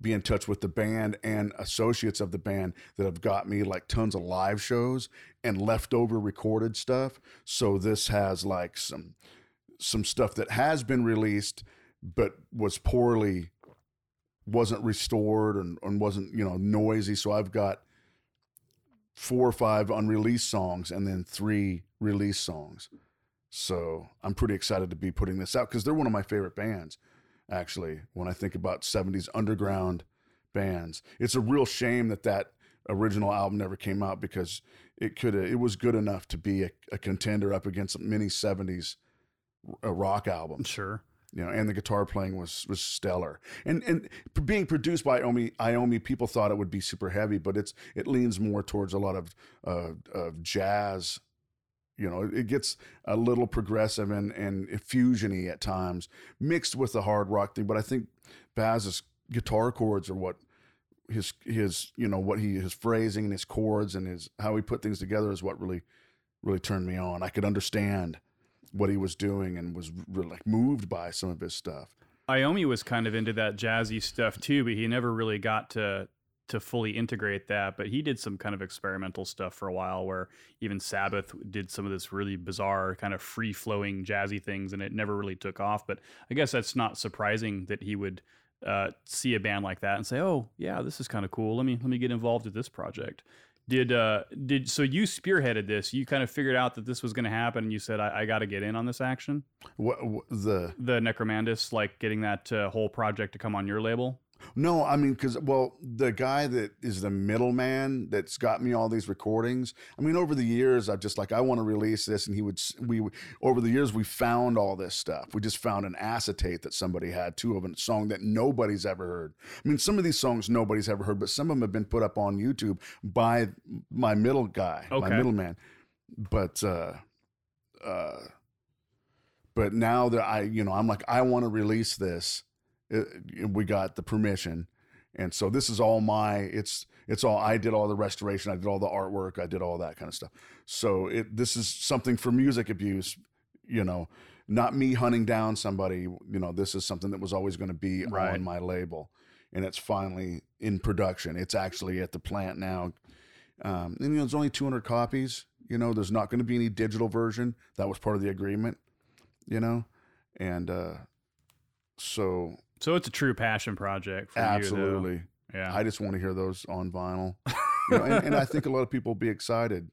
be in touch with the band and associates of the band that have got me like tons of live shows and leftover recorded stuff. So this has like some some stuff that has been released but was poorly wasn't restored and, and wasn't, you know, noisy. So I've got four or five unreleased songs and then three released songs. So I'm pretty excited to be putting this out because they're one of my favorite bands, actually, when I think about 70s underground bands. It's a real shame that that original album never came out because it could it was good enough to be a, a contender up against many 70s uh, rock albums sure. you know, and the guitar playing was was stellar. And and being produced by Iommi, Iommi, people thought it would be super heavy, but it's it leans more towards a lot of uh, of jazz. You know, it gets a little progressive and and fusiony at times, mixed with the hard rock thing. But I think Baz's guitar chords are what his his you know what he his phrasing and his chords and his how he put things together is what really really turned me on. I could understand what he was doing and was really like moved by some of his stuff. Iommi was kind of into that jazzy stuff too, but he never really got to to fully integrate that. But he did some kind of experimental stuff for a while, where even Sabbath did some of this really bizarre, kind of free flowing jazzy things, and it never really took off. But I guess that's not surprising that he would uh, see a band like that and say, "Oh, yeah, this is kind of cool. Let me let me get involved with this project." Did uh did so you spearheaded this? You kind of figured out that this was going to happen, and you said, "I, I got to get in on this action." What, what the The Necromandus, like getting that uh, whole project to come on your label. No, I mean, because well, the guy that is the middleman that's got me all these recordings. I mean, over the years, I've just like I want to release this, and he would. We over the years we found all this stuff. We just found an acetate that somebody had two of a song that nobody's ever heard. I mean, some of these songs nobody's ever heard, but some of them have been put up on YouTube by my middle guy, my middleman. But uh, uh, but now that I, you know, I'm like, I want to release this. It, we got the permission, and so this is all my. It's it's all I did all the restoration. I did all the artwork. I did all that kind of stuff. So it this is something for music abuse. You know, not me hunting down somebody. You know, this is something that was always going to be Right. on my label, and it's finally in production. It's actually at the plant now. Um, and you know, there's only 200 copies. You know, there's not going to be any digital version. That was part of the agreement. You know, and uh, so So it's a true passion project for you. absolutely, Yeah. I just want to hear those on vinyl. You know, and, and I think a lot of people will be excited.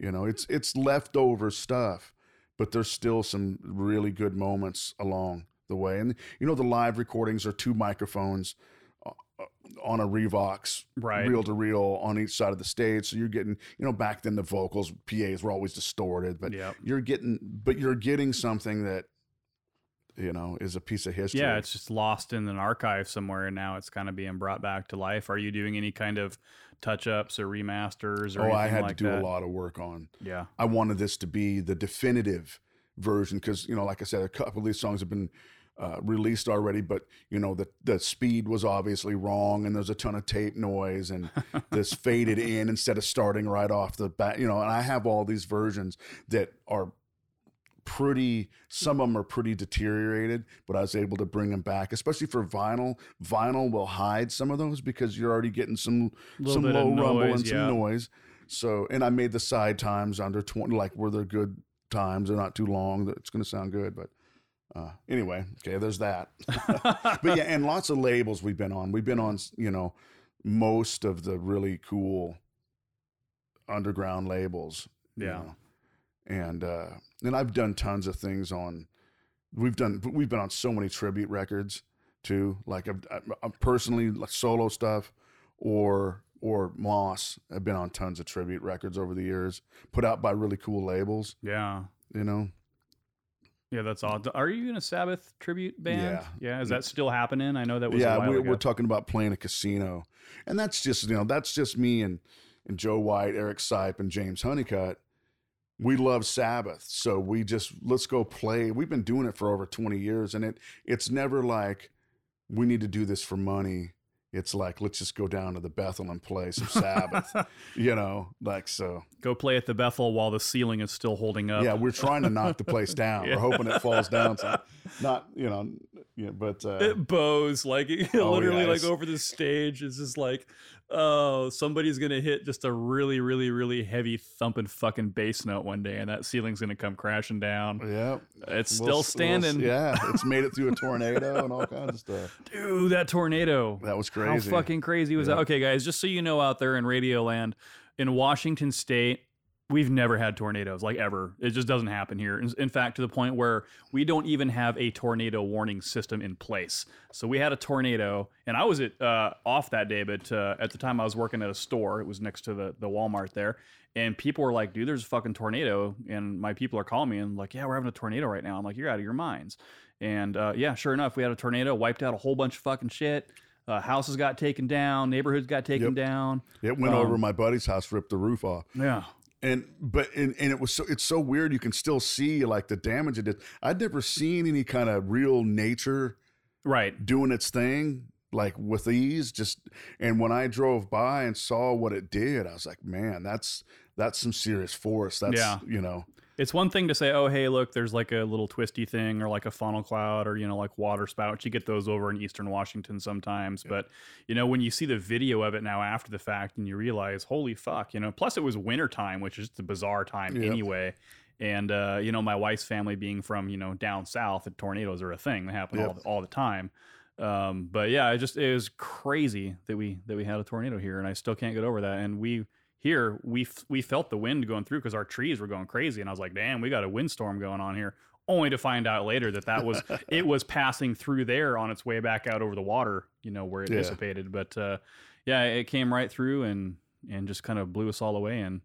You know, it's it's leftover stuff, but there's still some really good moments along the way. And you know, the live recordings are two microphones uh, uh, on a Revox, Right. reel to reel on each side of the stage. So you're getting, you know, back then the vocals, PAs were always distorted, but Yep. you're getting, but you're getting something that, you know, is a piece of history. Yeah, it's just lost in an archive somewhere, and now it's kind of being brought back to life. Are you doing any kind of touch ups or remasters or oh, I had like to do that? a lot of work on. Yeah, I wanted this to be the definitive version because you know, like I said, a couple of these songs have been uh, released already, but you know, the the speed was obviously wrong, and there's a ton of tape noise, and this faded in instead of starting right off the bat. You know, and I have all these versions that are pretty some of them are pretty deteriorated but i was able to bring them back especially for vinyl vinyl will hide some of those because you're already getting some some low rumble noise, and some yeah. noise so and i made the side times under 20 like where they're good times they're not too long it's going to sound good but uh, anyway okay there's that but yeah and lots of labels we've been on we've been on you know most of the really cool underground labels you Yeah. know. And uh and i've done tons of things on we've done we've been on so many tribute records too like i've, i personally like solo stuff or or mos have been on tons of tribute records over the years put out by really cool labels yeah, you know yeah. That's odd. Are you in a Sabbath tribute band? Yeah. yeah. Is that still happening? I know that was a yeah we're, we're talking about playing a casino and that's just you know that's just me and and joe white eric sipe and james honeycutt we love sabbath so we just let's go play. We've been doing it for over 20 years and it it's never like we need to do this for money. It's like let's just go down to the bethel and play some sabbath you know like so. Go play at the Bethel while the ceiling is still holding up. yeah we're trying to knock the place down. Yeah. we're hoping it falls down so not you know yeah, but uh, it bows like it Oh, literally yeah, like over the stage. It's just like oh somebody's gonna hit just a really really really heavy thumping fucking bass note one day and that ceiling's gonna come crashing down. Yeah it's We'll still s- we'll standing. yeah, it's made it through a tornado and all kinds of stuff. dude that tornado. That was crazy. how fucking crazy was that? Okay guys just so you know out there in radio land in washington state We've never had tornadoes like ever. It just doesn't happen here. In, fact, to the point where we don't even have a tornado warning system in place. So we had a tornado, and I was at uh, off that day, but uh, at the time I was working at a store. It was next to the the Walmart there, and people were like, "Dude, there's a fucking tornado," and my people are calling me and like, "Yeah, we're having a tornado right now." I'm like, "You're out of your minds." And uh, yeah, sure enough, we had a tornado, wiped out a whole bunch of fucking shit. Uh, houses got taken down, neighborhoods got taken Yep. down. It went Um, over my buddy's house, ripped the roof off. Yeah, And but and, and it was so it's so weird you can still see like the damage it did. I'd never seen any kind of real nature right. doing its thing like with ease just and when I drove by and saw what it did, I was like, man, that's that's some serious force. That's Yeah. you know. It's one thing to say, oh, hey, look, there's like a little twisty thing or like a funnel cloud or, you know, like water spouts. You get those over in Eastern Washington sometimes. But, you know, when you see the video of it now after the fact and you realize, holy fuck, you know, plus it was wintertime, which is just a bizarre time Yep. anyway. And, uh, you know, my wife's family being from, you know, down south, the tornadoes are a thing. They happen all, all the time. Um, but yeah, it just, it was crazy that we, that we had a tornado here and I still can't get over that. And we, here we f- we felt the wind going through because our trees were going crazy and i was like damn we got a windstorm going on here only to find out later that that was it was passing through there on its way back out over the water you know where it Yeah. dissipated but uh yeah it came right through and and just kind of blew us all away and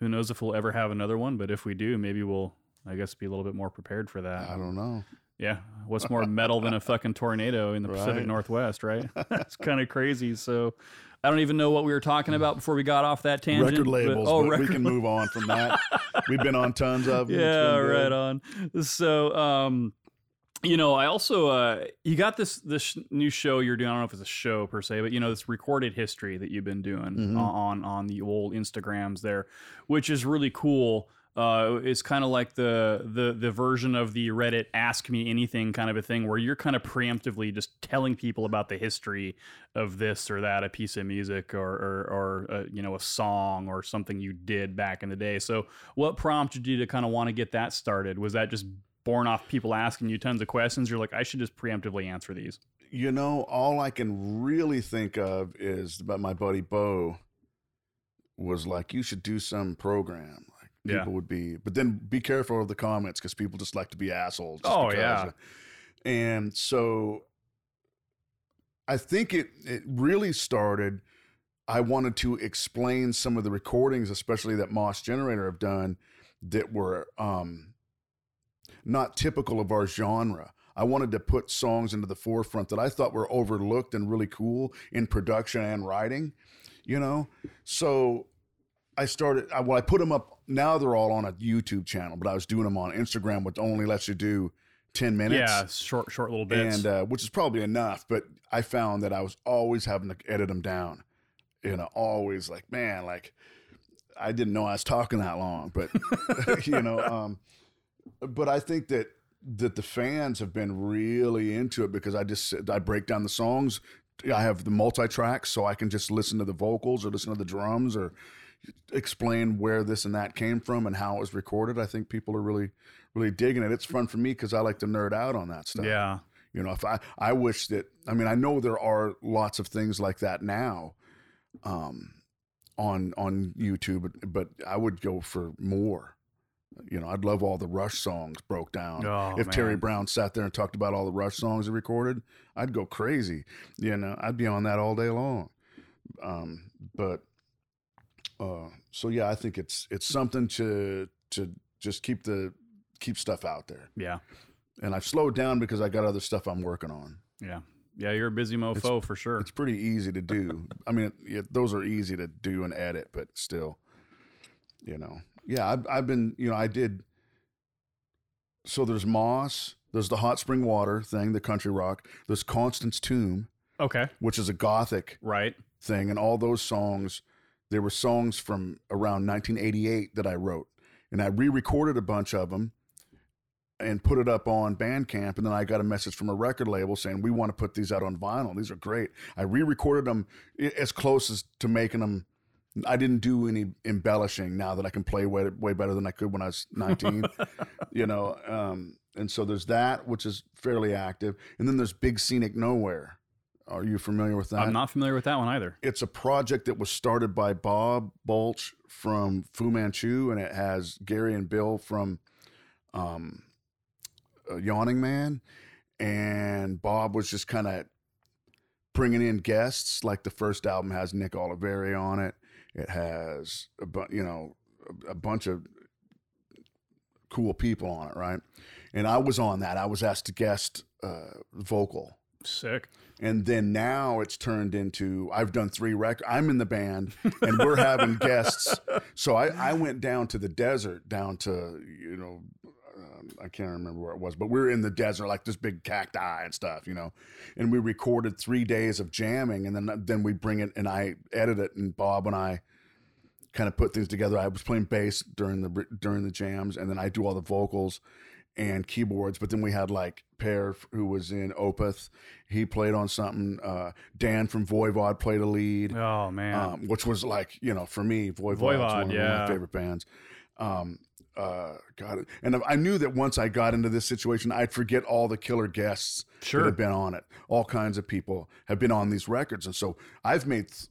who knows if we'll ever have another one but if we do maybe we'll i guess be a little bit more prepared for that I don't know. Yeah. What's more metal than a fucking tornado in the pacific northwest right? It's kind of crazy. So i don't even know what we were talking about before we got off that tangent record but- labels, oh but record we can move on from that. We've been on tons of them. Yeah right on. So um you know i also uh you got this this new show you're doing. I don't know if it's a show per se but you know this recorded history that you've been doing Mhm. on on the old instagrams there which is really cool uh, it's kind of like the the the version of the Reddit "Ask Me Anything" kind of a thing, where you're kind of preemptively just telling people about the history of this or that, a piece of music or or, or uh, you know a song or something you did back in the day. So, what prompted you to kind of want to get that started? Was that just born off people asking you tons of questions? You're like, I should just preemptively answer these. You know, all I can really think of is about my buddy Bo was like, you should do some program. Like, Yeah. people would be. But then be careful of the comments because people just like to be assholes. Oh, yeah. And so I think it it really started. I wanted to explain some of the recordings, especially that Mos Generator have done, that were um, not typical of our genre. I wanted to put songs into the forefront that I thought were overlooked and really cool in production and writing, you know? So I started, I, well, I put them up. Now they're all on a YouTube channel, but I was doing them on Instagram, which only lets you do 10 minutes Yeah, short, short little bits. and uh, which is probably enough. But I found that I was always having to edit them down. You know, always like, man, like I didn't know I was talking that long, but you know, um, but I think that that the fans have been really into it because I just I break down the songs. I have the multi tracks, so I can just listen to the vocals or listen to the drums or explain where this and that came from and how it was recorded. I think people are really, really digging it. It's fun for me because I like to nerd out on that stuff. yeah. You know, if I, I wish that, I mean, I know there are lots of things like that now, um, on, on YouTube, but, but I would go for more. You know, I'd love all the Rush songs broke down. Oh, if Terry. Brown sat there and talked about all the Rush songs he recorded, I'd go crazy. You know, I'd be on that all day long. Um, but, uh, so yeah, I think it's, it's something to, to just keep the, keep stuff out there Yeah. and I've slowed down because I got other stuff I'm working on. Yeah. Yeah. You're a busy mofo for sure. It's pretty easy to do. I mean, yeah, those are easy to do and edit, but still, you know, yeah, I've, I've been, you know, I did. So there's Mos, there's the Hot Spring Water thing, the country rock. There's Constance Tomb, Okay. which is a gothic Right. thing, and all those songs, they were songs from around 1988 that I wrote, and I re-recorded a bunch of them and put it up on Bandcamp, and then I got a message from a record label saying we want to put these out on vinyl. These are great. I re-recorded them as close as to making them. I didn't do any embellishing now that I can play way way better than I could when I was 19. you know, um, and so there's that, which is fairly active, and then there's Big Scenic Nowhere. Are you familiar with that? I'm not familiar with that one either. it's a project that was started by Bob Balch from Fu Manchu, and it has Gary and Bill from um, uh, Yawning Man, and Bob was just kind of bringing in guests. Like the first album has Nick Oliveri on it. It has a bu- you know a, a bunch of cool people on it, right? And I was on that. I was asked to guest uh, vocal Sick. and then now it's turned into I've done three records. I'm in the band, and we're having guests. So I, I went down to the desert, down to you know, um, I can't remember where it was, but we are in the desert, like this big cacti and stuff, you know. And we recorded three days of jamming, and then then we bring it and I edit it, and Bob and I kind of put things together. I was playing bass during the during the jams, and then I do all the vocals and keyboards. But then we had like Per, who was in Opeth, he played on something. Uh, Dan from Voivod played a lead, Oh man. um, which was like you know for me, Voivod's Voivod, one, of my favorite bands. Um, uh, got it. And I knew that once I got into this situation, I'd forget all the killer guests Sure. that have been on it. All kinds of people have been on these records, and so I've made. Th-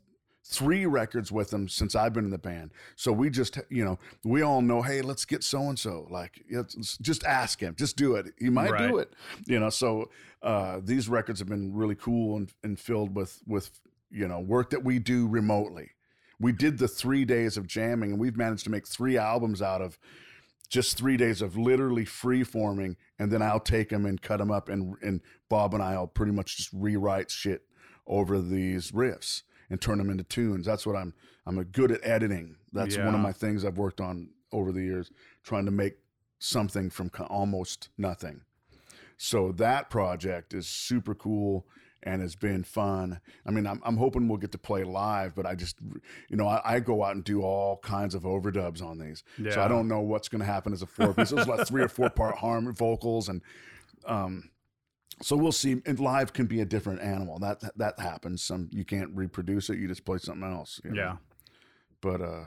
Three records with them since I've been in the band. So we just, you know, we all know, hey, let's get so and so. Like, just ask him, just do it. He might do it, you know. So uh, these records have been really cool and, and filled with with you know work that we do remotely. We did the three days of jamming, and we've managed to make three albums out of just three days of literally free forming, and then I'll take them and cut them up, and and Bob and I'll pretty much just rewrite shit over these riffs and turn them into tunes. That's what I'm I'm a good at editing. That's one of my things I've worked on over the years, trying to make something from almost nothing. So that project is super cool and it's been fun. I mean, I'm, I'm hoping we'll get to play live, but I just, you know, I, I go out and do all kinds of overdubs on these. So I don't know what's going to happen as a four piece. It was like three or four part harmony vocals and, um, so we'll see. And live can be a different animal. That that happens. Some you can't reproduce it. You just play something else. you know? yeah. But uh,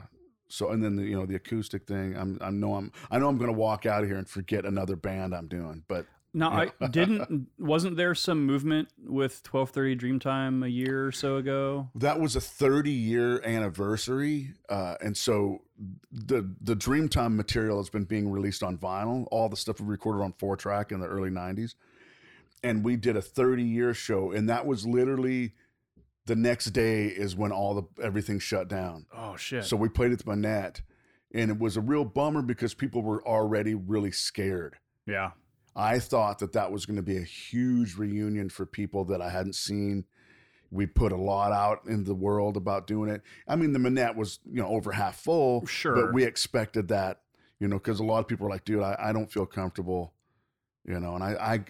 so and then the, you know the acoustic thing. I'm I know I'm I know I'm going to walk out of here and forget another band I'm doing. But Now, I didn't. Wasn't there some movement with twelve thirty Dreamtime a year or so ago? That was a 30 year anniversary, uh, and so the the Dreamtime material has been being released on vinyl. All the stuff we recorded on four track in the early 90s, and we did a 30 year show, and that was literally the next day is when all the everything shut down. Oh shit! So we played at the Manette, and it was a real bummer because people were already really scared. yeah, I thought that that was going to be a huge reunion for people that I hadn't seen. We put a lot out in the world about doing it. I mean, the Manette was you know over half full, Sure. but we expected that, you know, because a lot of people are like, "Dude, I, I don't feel comfortable," you know, and I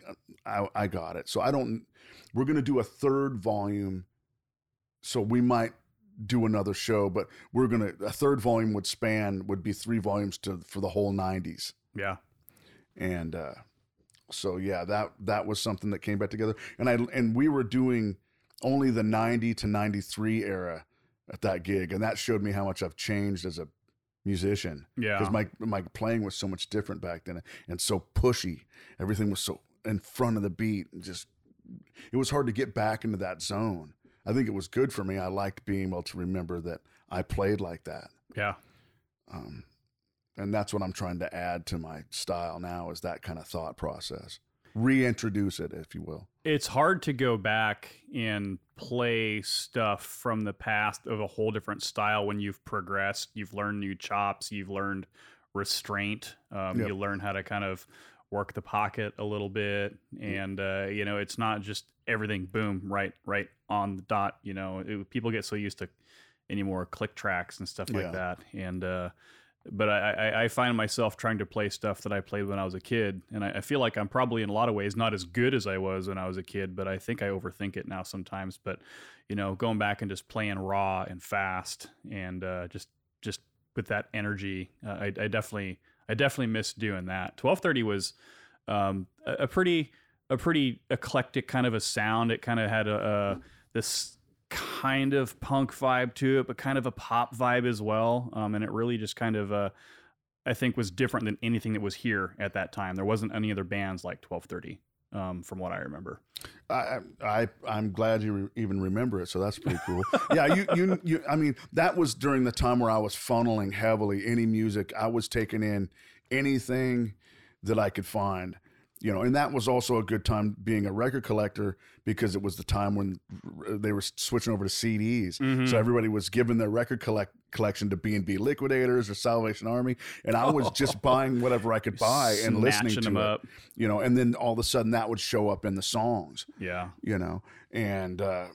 I I, I got it. So I don't. We're going to do a third volume, so we might do another show, but we're gonna a third volume would span would be three volumes to for the whole '90s yeah, and uh, so yeah, that that was something that came back together. And I and we were doing only the '90 to '93 era at that gig, and that showed me how much I've changed as a musician yeah. because my my playing was so much different back then and so pushy. Everything was so in front of the beat, and just it was hard to get back into that zone. I think it was good for me. I liked being able to remember that I played like that. yeah. Um, and that's what I'm trying to add to my style now is that kind of thought process. Reintroduce it, if you will. it's hard to go back and play stuff from the past of a whole different style when you've progressed you've learned new chops you've learned restraint um, Yep. you learn how to kind of work the pocket a little bit and uh, you know it's not just everything boom right right on the dot you know it, people get so used to anymore click tracks and stuff like Yeah. that and uh, but I, I, find myself trying to play stuff that I played when I was a kid, and I, I feel like I'm probably in a lot of ways not as good as I was when I was a kid. But I think I overthink it now sometimes. But you know, going back and just playing raw and fast, and uh, just just with that energy, uh, I, I definitely I definitely miss doing that. Twelve thirty was um, a, a pretty a pretty eclectic kind of a sound. It kind of had a, a this kind of punk vibe to it, but kind of a pop vibe as well. Um, and it really just kind of, uh, I think, was different than anything that was here at that time. There wasn't any other bands like 1230, um, from what I remember. I, I I'm glad you re- even remember it, so that's pretty cool. yeah, you, you you I mean that was during the time where I was funneling heavily any music. I was taking in anything that I could find, you know, and that was also a good time being a record collector because it was the time when they were switching over to CDs. Mhm. So everybody was giving their record collect collection to B and B Liquidators or Salvation Army, and I was just buying whatever I could buy and listening to them it. up. You know, and then all of a sudden that would show up in the songs Yeah. you know and uh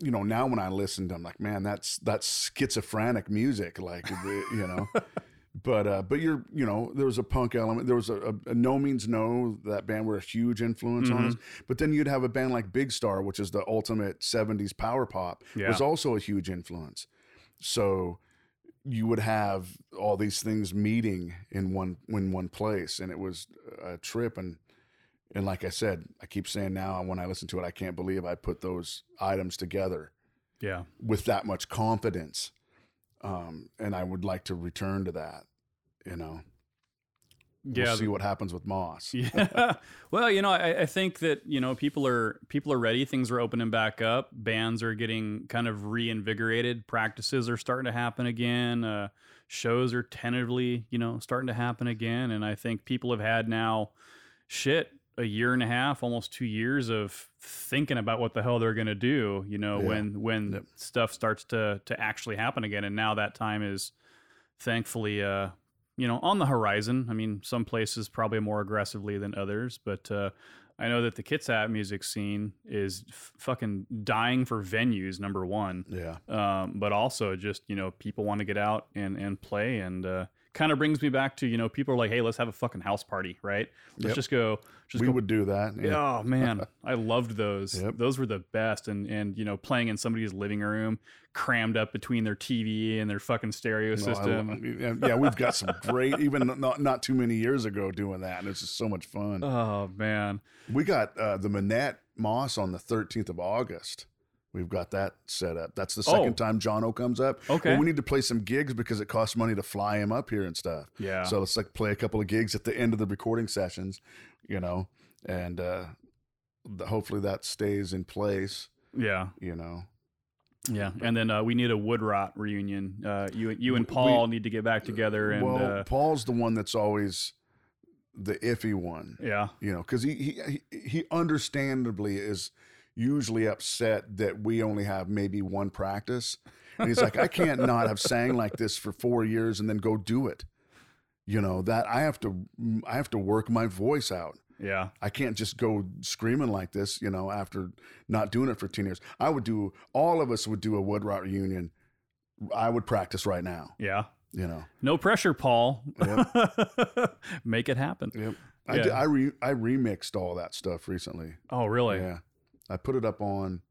you know now when i listen to i'm like man that's that's schizophrenic music like you know but uh but you're you know there was a punk element there was a, a, a NoMeansNo that band were a huge influence on us but then you'd have a band like big star which is the ultimate 70s power pop Yeah. was also a huge influence so you would have all these things meeting in one in one place and it was a trip and and like I said, I keep saying now when I listen to it, I can't believe I put those items together Yeah. with that much confidence. Um, and I would like to return to that. You know, Yeah. we'll see what happens with Mos. Yeah. well, you know, I, I think that you know people are people are ready. Things are opening back up. Bands are getting kind of reinvigorated. Practices are starting to happen again. Uh, shows are tentatively, you know, starting to happen again. And I think people have had now, shit, a year and a half, almost two years of thinking about what the hell they're gonna do. You know, Yeah. when when Yep. stuff starts to to actually happen again. And now that time is, thankfully, uh, you know, on the horizon. I mean, some places probably more aggressively than others, but uh, I know that the Kitsap music scene is f- fucking dying for venues. Number one, Yeah. um, but also just you know people want to get out and and play and. Uh, Kind of brings me back to you know people are like hey let's have a fucking house party right let's Yep. just go just we go would do that. Yeah. Oh man, I loved those. Yep. Those were the best. And and you know, playing in somebody's living room, crammed up between their TV and their fucking stereo No, system. lo- yeah, we've got some great, even not not too many years ago, doing that, and it's just so much fun. oh man, We got uh, the Manette Mos on the 13th of August. We've got that set up. That's the second Oh. time Jono comes up. Okay. Well, we need to play some gigs because it costs money to fly him up here and stuff. Yeah. So let's like play a couple of gigs at the end of the recording sessions, you know, and uh, th- hopefully that stays in place. Yeah, You know, yeah. And then uh, we need a wood rot reunion. Uh, you you and We- Paul need to get back together and well, uh, Paul's the one that's always the iffy one. yeah, you know, because he, he he he understandably is usually upset that we only have maybe one practice, and he's like, I can't not have sang like this for four years and then go do it. You know that I have to mm, I have to work my voice out. yeah. I can't just go screaming like this, you know, after not doing it for 10 years. I would do, all of us would do a wood rot reunion. I would practice right now, Yeah. you know. No pressure, Paul. Make it happen. Yep. I, did, I, re, I remixed all that stuff recently. Oh, really? Yeah. I put it up on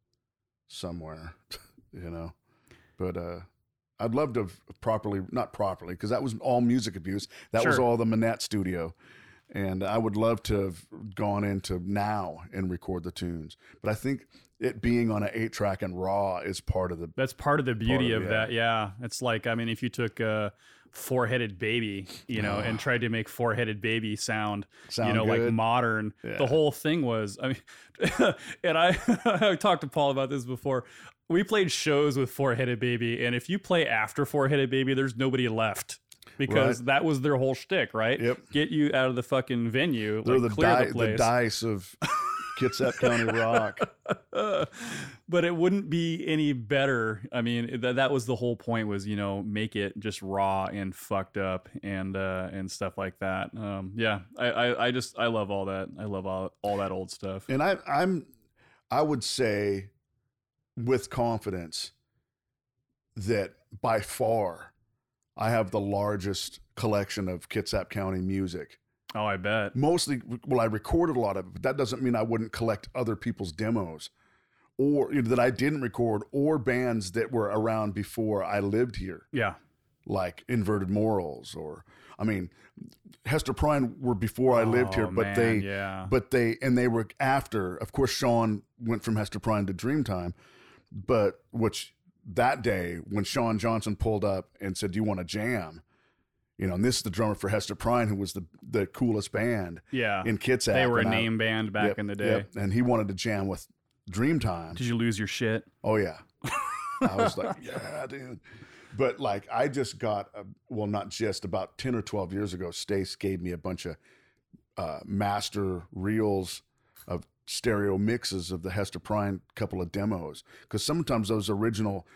somewhere, you know. But uh I'd love to properly not properly because that was all music abuse. That was Sure. all the Manette studio. And I would love to have gone into now and record the tunes. But I think it being on an eight track and raw is part of the That's part of the beauty of- of, that. Yeah. It's like, I mean, if you took a four headed baby, you know, and ah. tried to make four headed baby sound, you Sound know, like modern, Yeah. the whole thing was, I mean, and I, I talked to Paul about this before. We played shows with four headed baby, and if you play after four headed baby, there's nobody left. Because Right. that was their whole shtick, right? Yep. Get you out of the fucking venue, they're like the, clear di- the the dice of Kitsap County rock. but it wouldn't be any better. I mean, that that was the whole point was, you know, make it just raw and fucked up and uh and stuff like that. Um yeah, I I, I just I love all that. I love all all that old stuff. And I, I'm, I would say, with confidence, that by far, I have the largest collection of Kitsap County music. Oh, I bet. Mostly, well, I recorded a lot of it, but that doesn't mean I wouldn't collect other people's demos, or you know, that I didn't record, or bands that were around before I lived here, Yeah. like Inverted Morals, or I mean, Hester Prime were before I lived here, Oh, but man, they yeah. but they and they were after of course sean went from hester prime to dreamtime but which that day when sean johnson pulled up and said do you want to jam you know and this is the drummer for hester prime who was the the coolest band yeah. in kitsap They were a and I- name band back yep, in the day. yep, and he wanted to jam with dreamtime Did you lose your shit? oh yeah i was like yeah dude but like i just got a, well not just about 10 or 12 years ago stace gave me a bunch of uh, master reels of stereo mixes of the Hester Prime couple of demos because sometimes those original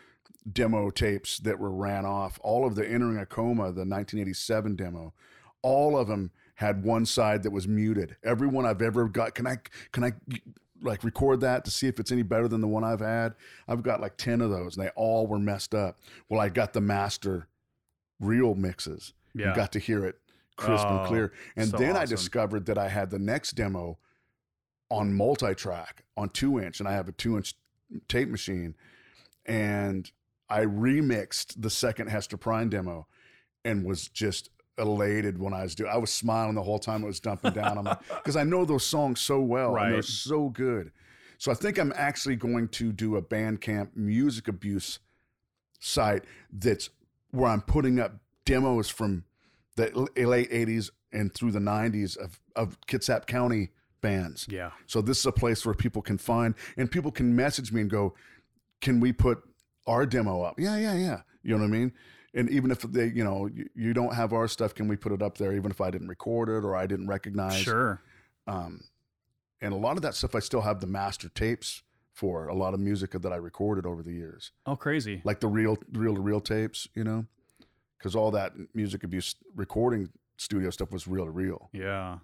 demo tapes that were ran off, all of the Entering a Coma, the 1987 demo, all of them had one side that was muted. Every one I've ever got, can I can I like record that to see if it's any better than the one I've had? I've got like 10 of those and they all were messed up. Well, I got the master reel mixes. Yeah. You got to hear it crisp Oh, and clear. Oh, and so then I discovered that I had the next demo on multi-track on two inch, and I have a two inch tape machine, and I remixed the second Hester Prime demo, and was just elated when I was doing. I was smiling the whole time it was dumping down. I'm like, because I know those songs so well, and they're so good. So I think I'm actually going to do a Bandcamp music abuse site that's where I'm putting up demos from the late 80s and through the 90s of, of Kitsap County bands. Yeah. So this is a place where people can find and people can message me and go, "Can we put our demo up?" Yeah, yeah, yeah. You know what I mean? And even if they, you know, you, you don't have our stuff, can we put it up there? Even if I didn't record it or I didn't recognize. Sure. Um, and a lot of that stuff, I still have the master tapes for a lot of music that I recorded over the years, Oh, crazy. like the real, reel to reel tapes. You know, because all that music abuse recording studio stuff was reel to reel. Yeah.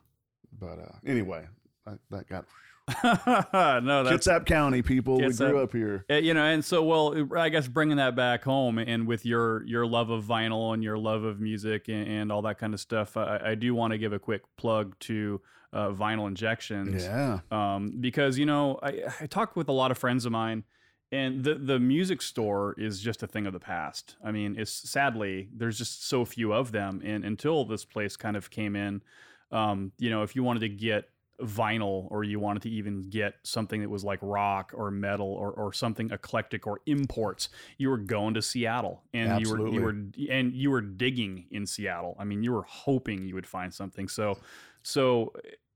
But uh, anyway, I, that got no, that's Kitsap County people. we grew up here. Uh, you know and so well i guess bringing that back home and with your your love of vinyl and your love of music and, and all that kind of stuff i, I do want to give a quick plug to uh, vinyl injections Yeah. um, because you know I, I talked with a lot of friends of mine and the the music store is just a thing of the past i mean it's sadly there's just so few of them and until this place kind of came in um, you know if you wanted to get vinyl or you wanted to even get something that was like rock or metal or, or something eclectic or imports you were going to seattle and you were you were and you were digging in seattle. I mean you were hoping you would find something. So so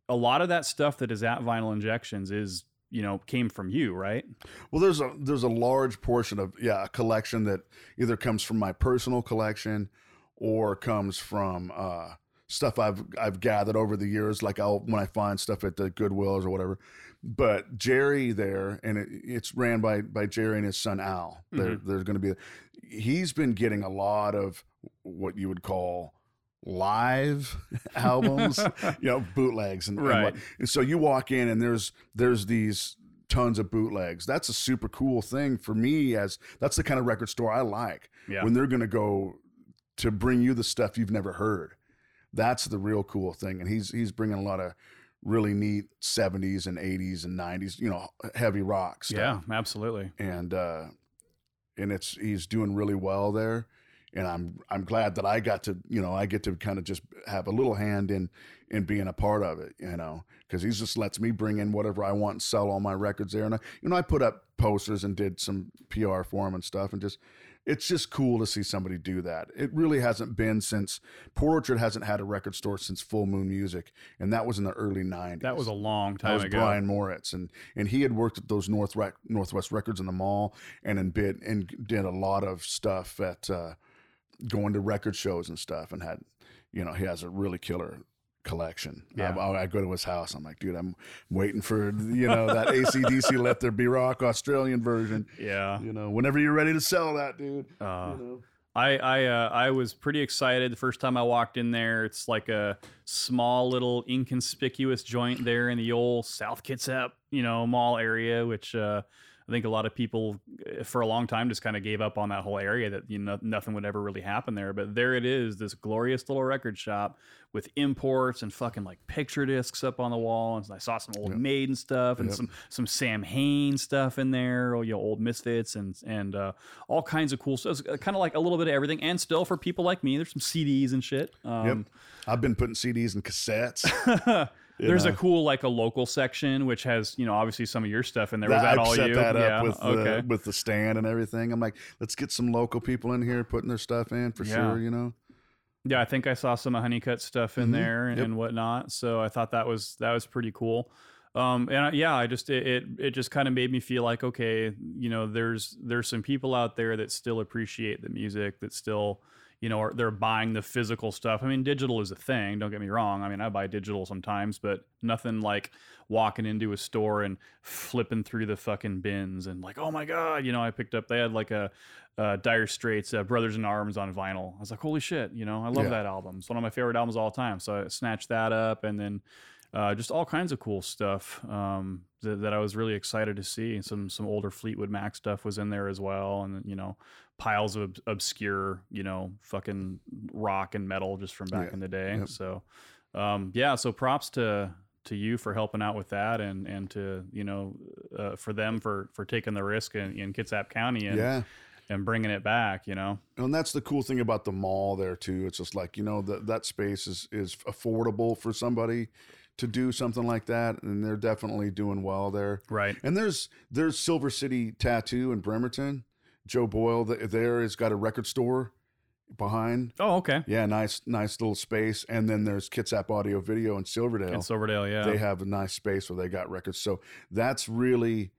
a lot of that stuff that is at Vinyl Injections is you know came from you, right? Well, there's a there's a large portion of yeah a collection that either comes from my personal collection or comes from uh, stuff I've I've gathered over the years. Like I'll when I find stuff at the Goodwills or whatever. But Jerry there, and it, it's ran by by Jerry and his son Al. There, mm-hmm. there's going to be. He's been getting a lot of what you would call live albums, you know, bootlegs and, and Right. what- and so you walk in and there's there's these tons of bootlegs. That's a super cool thing for me as that's the kind of record store I like. Yeah. When they're going to go to bring you the stuff you've never heard. That's the real cool thing and he's he's bringing a lot of really neat 70s and 80s and 90s, you know, heavy rock stuff Yeah, absolutely. and uh and it's he's doing really well there and i'm i'm glad that i got to you know i get to kind of just have a little hand in in being a part of it you know because he just lets me bring in whatever i want and sell all my records there and i you know i put up posters and did some pr for him and stuff and just it's just cool to see somebody do that. It really hasn't been since Port Orchard hasn't had a record store since Full Moon Music, and that was in the early '90s. That was a long That time was ago. Brian Moritz, and and he had worked at those North Rec- Northwest Records in the mall, and in bid and did a lot of stuff at uh, going to record shows and stuff, and had, you know, he has a really killer collection. Yeah. I, I go to his house. I'm like, dude, I'm waiting for you know that ACDC Let There Be Rock Australian version. Yeah. You know, whenever you're ready to sell that, dude. Uh, you know. I I uh, I was pretty excited the first time I walked in there. It's like a small little inconspicuous joint there in the old South Kitsap, you know, mall area, which uh, I think a lot of people uh, for a long time just kind of gave up on that whole area that you know nothing would ever really happen there. But there it is, this glorious little record shop with imports and fucking like picture discs up on the wall. And I saw some old Yep. Maiden stuff and Yep. some some Samhain stuff in there, or you know, old Misfits and and uh, all kinds of cool stuff. Kind of like a little bit of everything. And still for people like me, there's some CDs and shit. Yep. Um, I've been putting CDs and cassettes. you There's a cool like a local section which has you know obviously some of your stuff in there. Was that all set you? that up yeah. with okay. the with the stand and everything. I'm like, let's get some local people in here putting their stuff in for Yeah. sure. You know, Yeah, I think I saw some of Honeycut stuff in Mhm. there and, Yep. and whatnot. So I thought that was that was pretty cool. Um, and I, yeah, I just it it, it just kind of made me feel like okay, you know, there's there's some people out there that still appreciate the music, that still you know are, they're buying the physical stuff. I mean, digital is a thing. Don't get me wrong. I mean, I buy digital sometimes, but nothing like walking into a store and flipping through the fucking bins and like, oh my god, you know, I picked up they had like a uh, Dire Straits, uh, Brothers in Arms on vinyl. I was like, holy shit, you know, I love Yeah. that album. It's one of my favorite albums of all time. So I snatched that up and then uh, just all kinds of cool stuff um, that, that I was really excited to see. Some some older Fleetwood Mac stuff was in there as well, and you know, piles of obscure, you know, fucking rock and metal just from back Yeah. in the day. Yep. So um, yeah, so props to to you for helping out with that and and to you know uh, for them for for taking the risk in, in Kitsap County and yeah. and bringing it back, you know. And that's the cool thing about the mall there too. It's just like you know that that space is is affordable for somebody to do something like that, and they're definitely doing well there. Right. And there's there's Silver City Tattoo in Bremerton. Joe Boyle th- there has got a record store behind. Oh, okay. Yeah, nice nice little space. And then there's Kitsap Audio Video in Silverdale. In Silverdale, yeah. They have a nice space where they got records. So that's really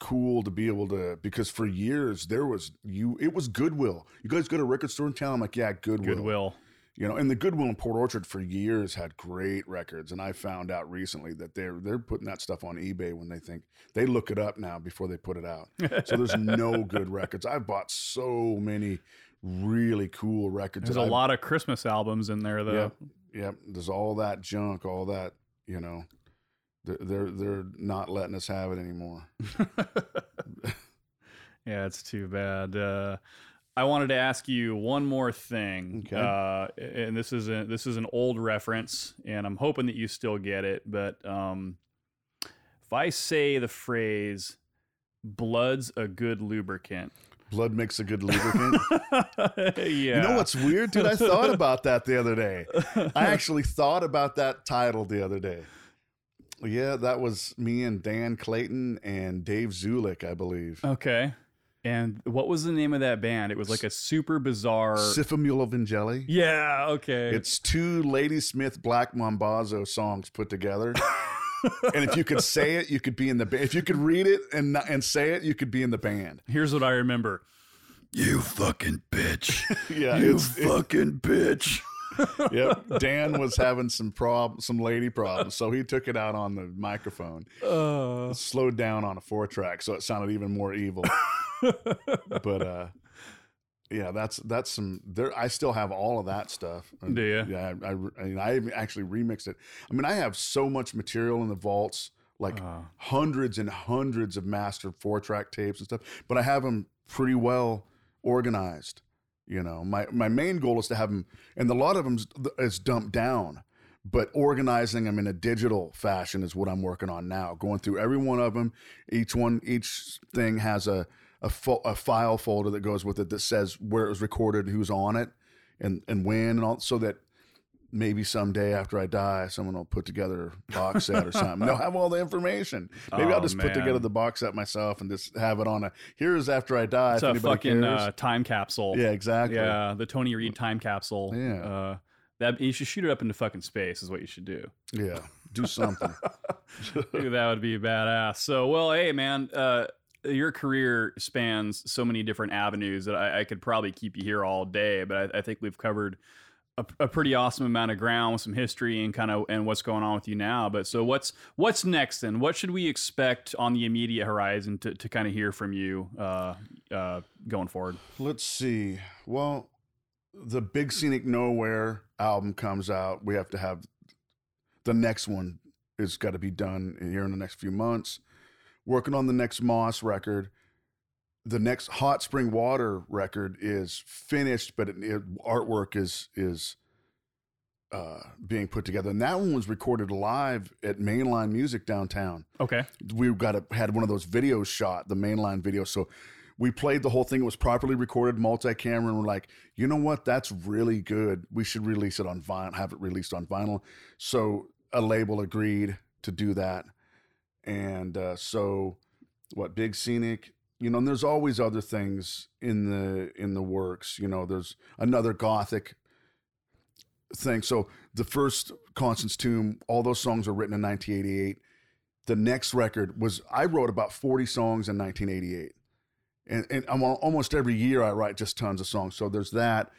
cool to be able to because for years there was you it was Goodwill. You guys go to a record store in town? I'm like, yeah, Goodwill. Goodwill. You know, and the Goodwill in Port Orchard for years had great records. And I found out recently that they're they're putting that stuff on eBay when they think they look it up now before they put it out. So there's no good records. I've bought so many really cool records. There's a I've- lot of Christmas albums in there, though. Yep, yep. There's all that junk, all that you know. They're they're, they're not letting us have it anymore. Yeah, it's too bad. Uh, I wanted to ask you one more thing, Okay. uh, and this is a, this is an old reference, and I'm hoping that you still get it. But um, if I say the phrase "blood's a good lubricant," Blood makes a good lubricant. yeah, You know what's weird, dude? I thought about that the other day. I actually thought about that title the other day. Yeah, that was me and Dan Clayton and Dave Zulik, I believe. Okay, And what was the name of that band? It was like a super bizarre. Sifamula Vangeli. yeah. Okay. It's two Ladysmith Black Mambazo songs put together. and if you could say it, you could be in the band. If you could read it and and say it, you could be in the band. Here's what I remember. You fucking bitch. Yeah, you it's it, fucking bitch. yep. Dan was having some prob some lady problems, so he took it out on the microphone. Uh, slowed down on a four track, so it sounded even more evil. but uh, yeah, that's that's some. There, I still have all of that stuff. And, Do ya? Yeah, I, I, I mean, I even actually remixed it. I mean, I have so much material in the vaults, like Uh. hundreds and hundreds of mastered four track tapes and stuff. But I have them pretty well organized. You know, my my main goal is to have them, and a lot of them is dumped down. But organizing them in a digital fashion is what I'm working on now. Going through every one of them, each one, each thing has a a, fo- a file folder that goes with it that says where it was recorded, who's on it, and and when, and all, so that maybe someday after I die, someone will put together a box set or something. They'll have all the information. Maybe Oh, I'll just put together the box set myself and just have it on a here's after I die. it's a fucking uh, time capsule. yeah, exactly. Yeah, the Tony Reed time capsule. Yeah. Uh, that you should shoot it up into fucking space is what you should do. Yeah, do something. Dude, that would be badass. So, well, hey, man, uh, your career spans so many different avenues that I, I could probably keep you here all day. But I, I think we've covered a, a pretty awesome amount of ground with some history and kind of and what's going on with you now. But so, what's what's next then? What should we expect on the immediate horizon to, to kind of hear from you uh, uh, going forward? Let's see. Well, the Big Scenic Nowhere album comes out. We have to have the next one is got to be done here in the next few months. Working on the next Mos record. The next Hot Spring Water record is finished, but it, it- artwork is is uh, being put together. And that one was recorded live at Mainline Music downtown Okay. we got a, had one of those videos shot, the mainline video. So we played the whole thing. It was properly recorded, multi-camera, and we're like, you know what? That's really good. We should release it on vinyl, have it released on vinyl. So a label agreed to do that, and uh, so what? Big Scenic. You know, and there's always other things in the in the works. You know, there's another gothic thing. So the first Constance Tomb, all those songs were written in 1988 the next record was I wrote about 40 songs in 1988. And, and I'm almost every year I write just tons of songs. So there's that.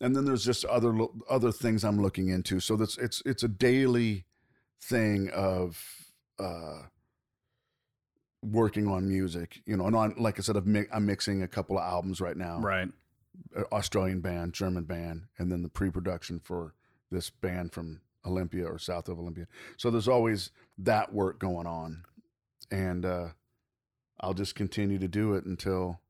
And then there's just other other things I'm looking into. So that's it's it's a daily thing of uh working on music, you know, and on like I said I've mi- I'm mixing a couple of albums right now. Right. Australian band, German band, and then the pre-production for this band from Olympia or south of Olympia. So there's always that work going on, and uh, I'll just continue to do it until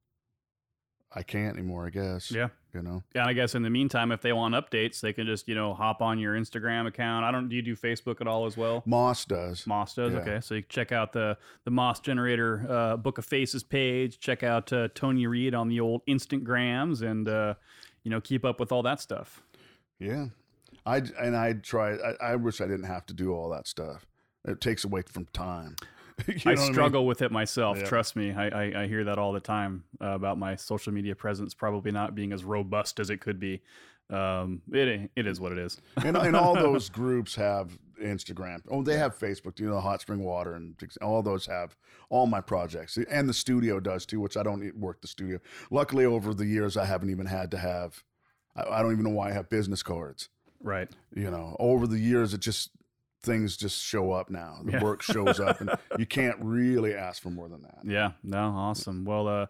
I can't anymore. I guess. Yeah. You know. Yeah, and I guess in the meantime, if they want updates, they can just you know hop on your Instagram account. I don't. Do you do Facebook at all as well? Mos does. Mos does. Yeah. Okay, so you check out the the Mos Generator uh, Book of Faces page. Check out uh, Tony Reed on the old Instagrams, and uh, you know keep up with all that stuff. Yeah. I and I try. I, I wish I didn't have to do all that stuff. It takes away from time. You know I mean? struggle with it myself. Yeah. Trust me, I, I, I hear that all the time uh, about my social media presence probably not being as robust as it could be. Um, it it is what it is. and, and all those groups have Instagram. Oh, they have Facebook. You know, Hot Spring Water and all those have all my projects, and the studio does too. Which I don't work the studio. Luckily, over the years, I haven't even had to have. I, I don't even know why I have business cards. Right. You know, over the years, it just things just show up now. The Yeah. work shows up, and you can't really ask for more than that. Yeah, no, awesome. Well, uh,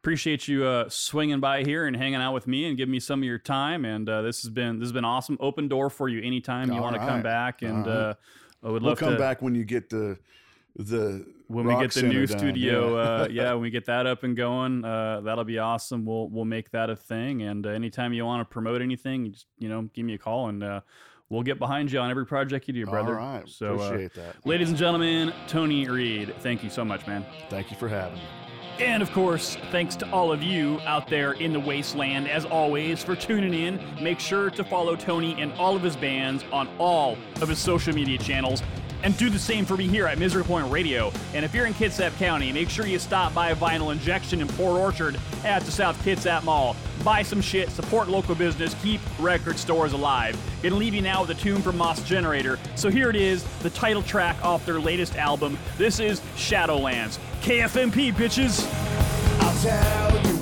appreciate you uh, swinging by here and hanging out with me and giving me some of your time. And uh, this has been this has been awesome. Open door for you anytime you All want to come back. And right. uh, I would We'll come to back when you get the the when we get the new studio. Yeah. uh, yeah, when we get that up and going, uh, that'll be awesome. We'll we'll make that a thing. And uh, anytime you want to promote anything, you just you know give me a call and. Uh, We'll get behind you on every project you do, brother. All right, So, uh, appreciate that. ladies and gentlemen, Tony Reed, thank you so much, man. Thank you for having me. And of course, thanks to all of you out there in the wasteland, as always, for tuning in. Make sure to follow Tony and all of his bands on all of his social media channels And do the same for me here at Misery Point Radio. And if you're in Kitsap County, make sure you stop by Vinyl Injection in Port Orchard at the South Kitsap Mall. Buy some shit, support local business, keep record stores alive. Gonna leave you now with a tune from Mos Generator. So here it is, the title track off their latest album. This is Shadowlands. KFMP, bitches! I'll tell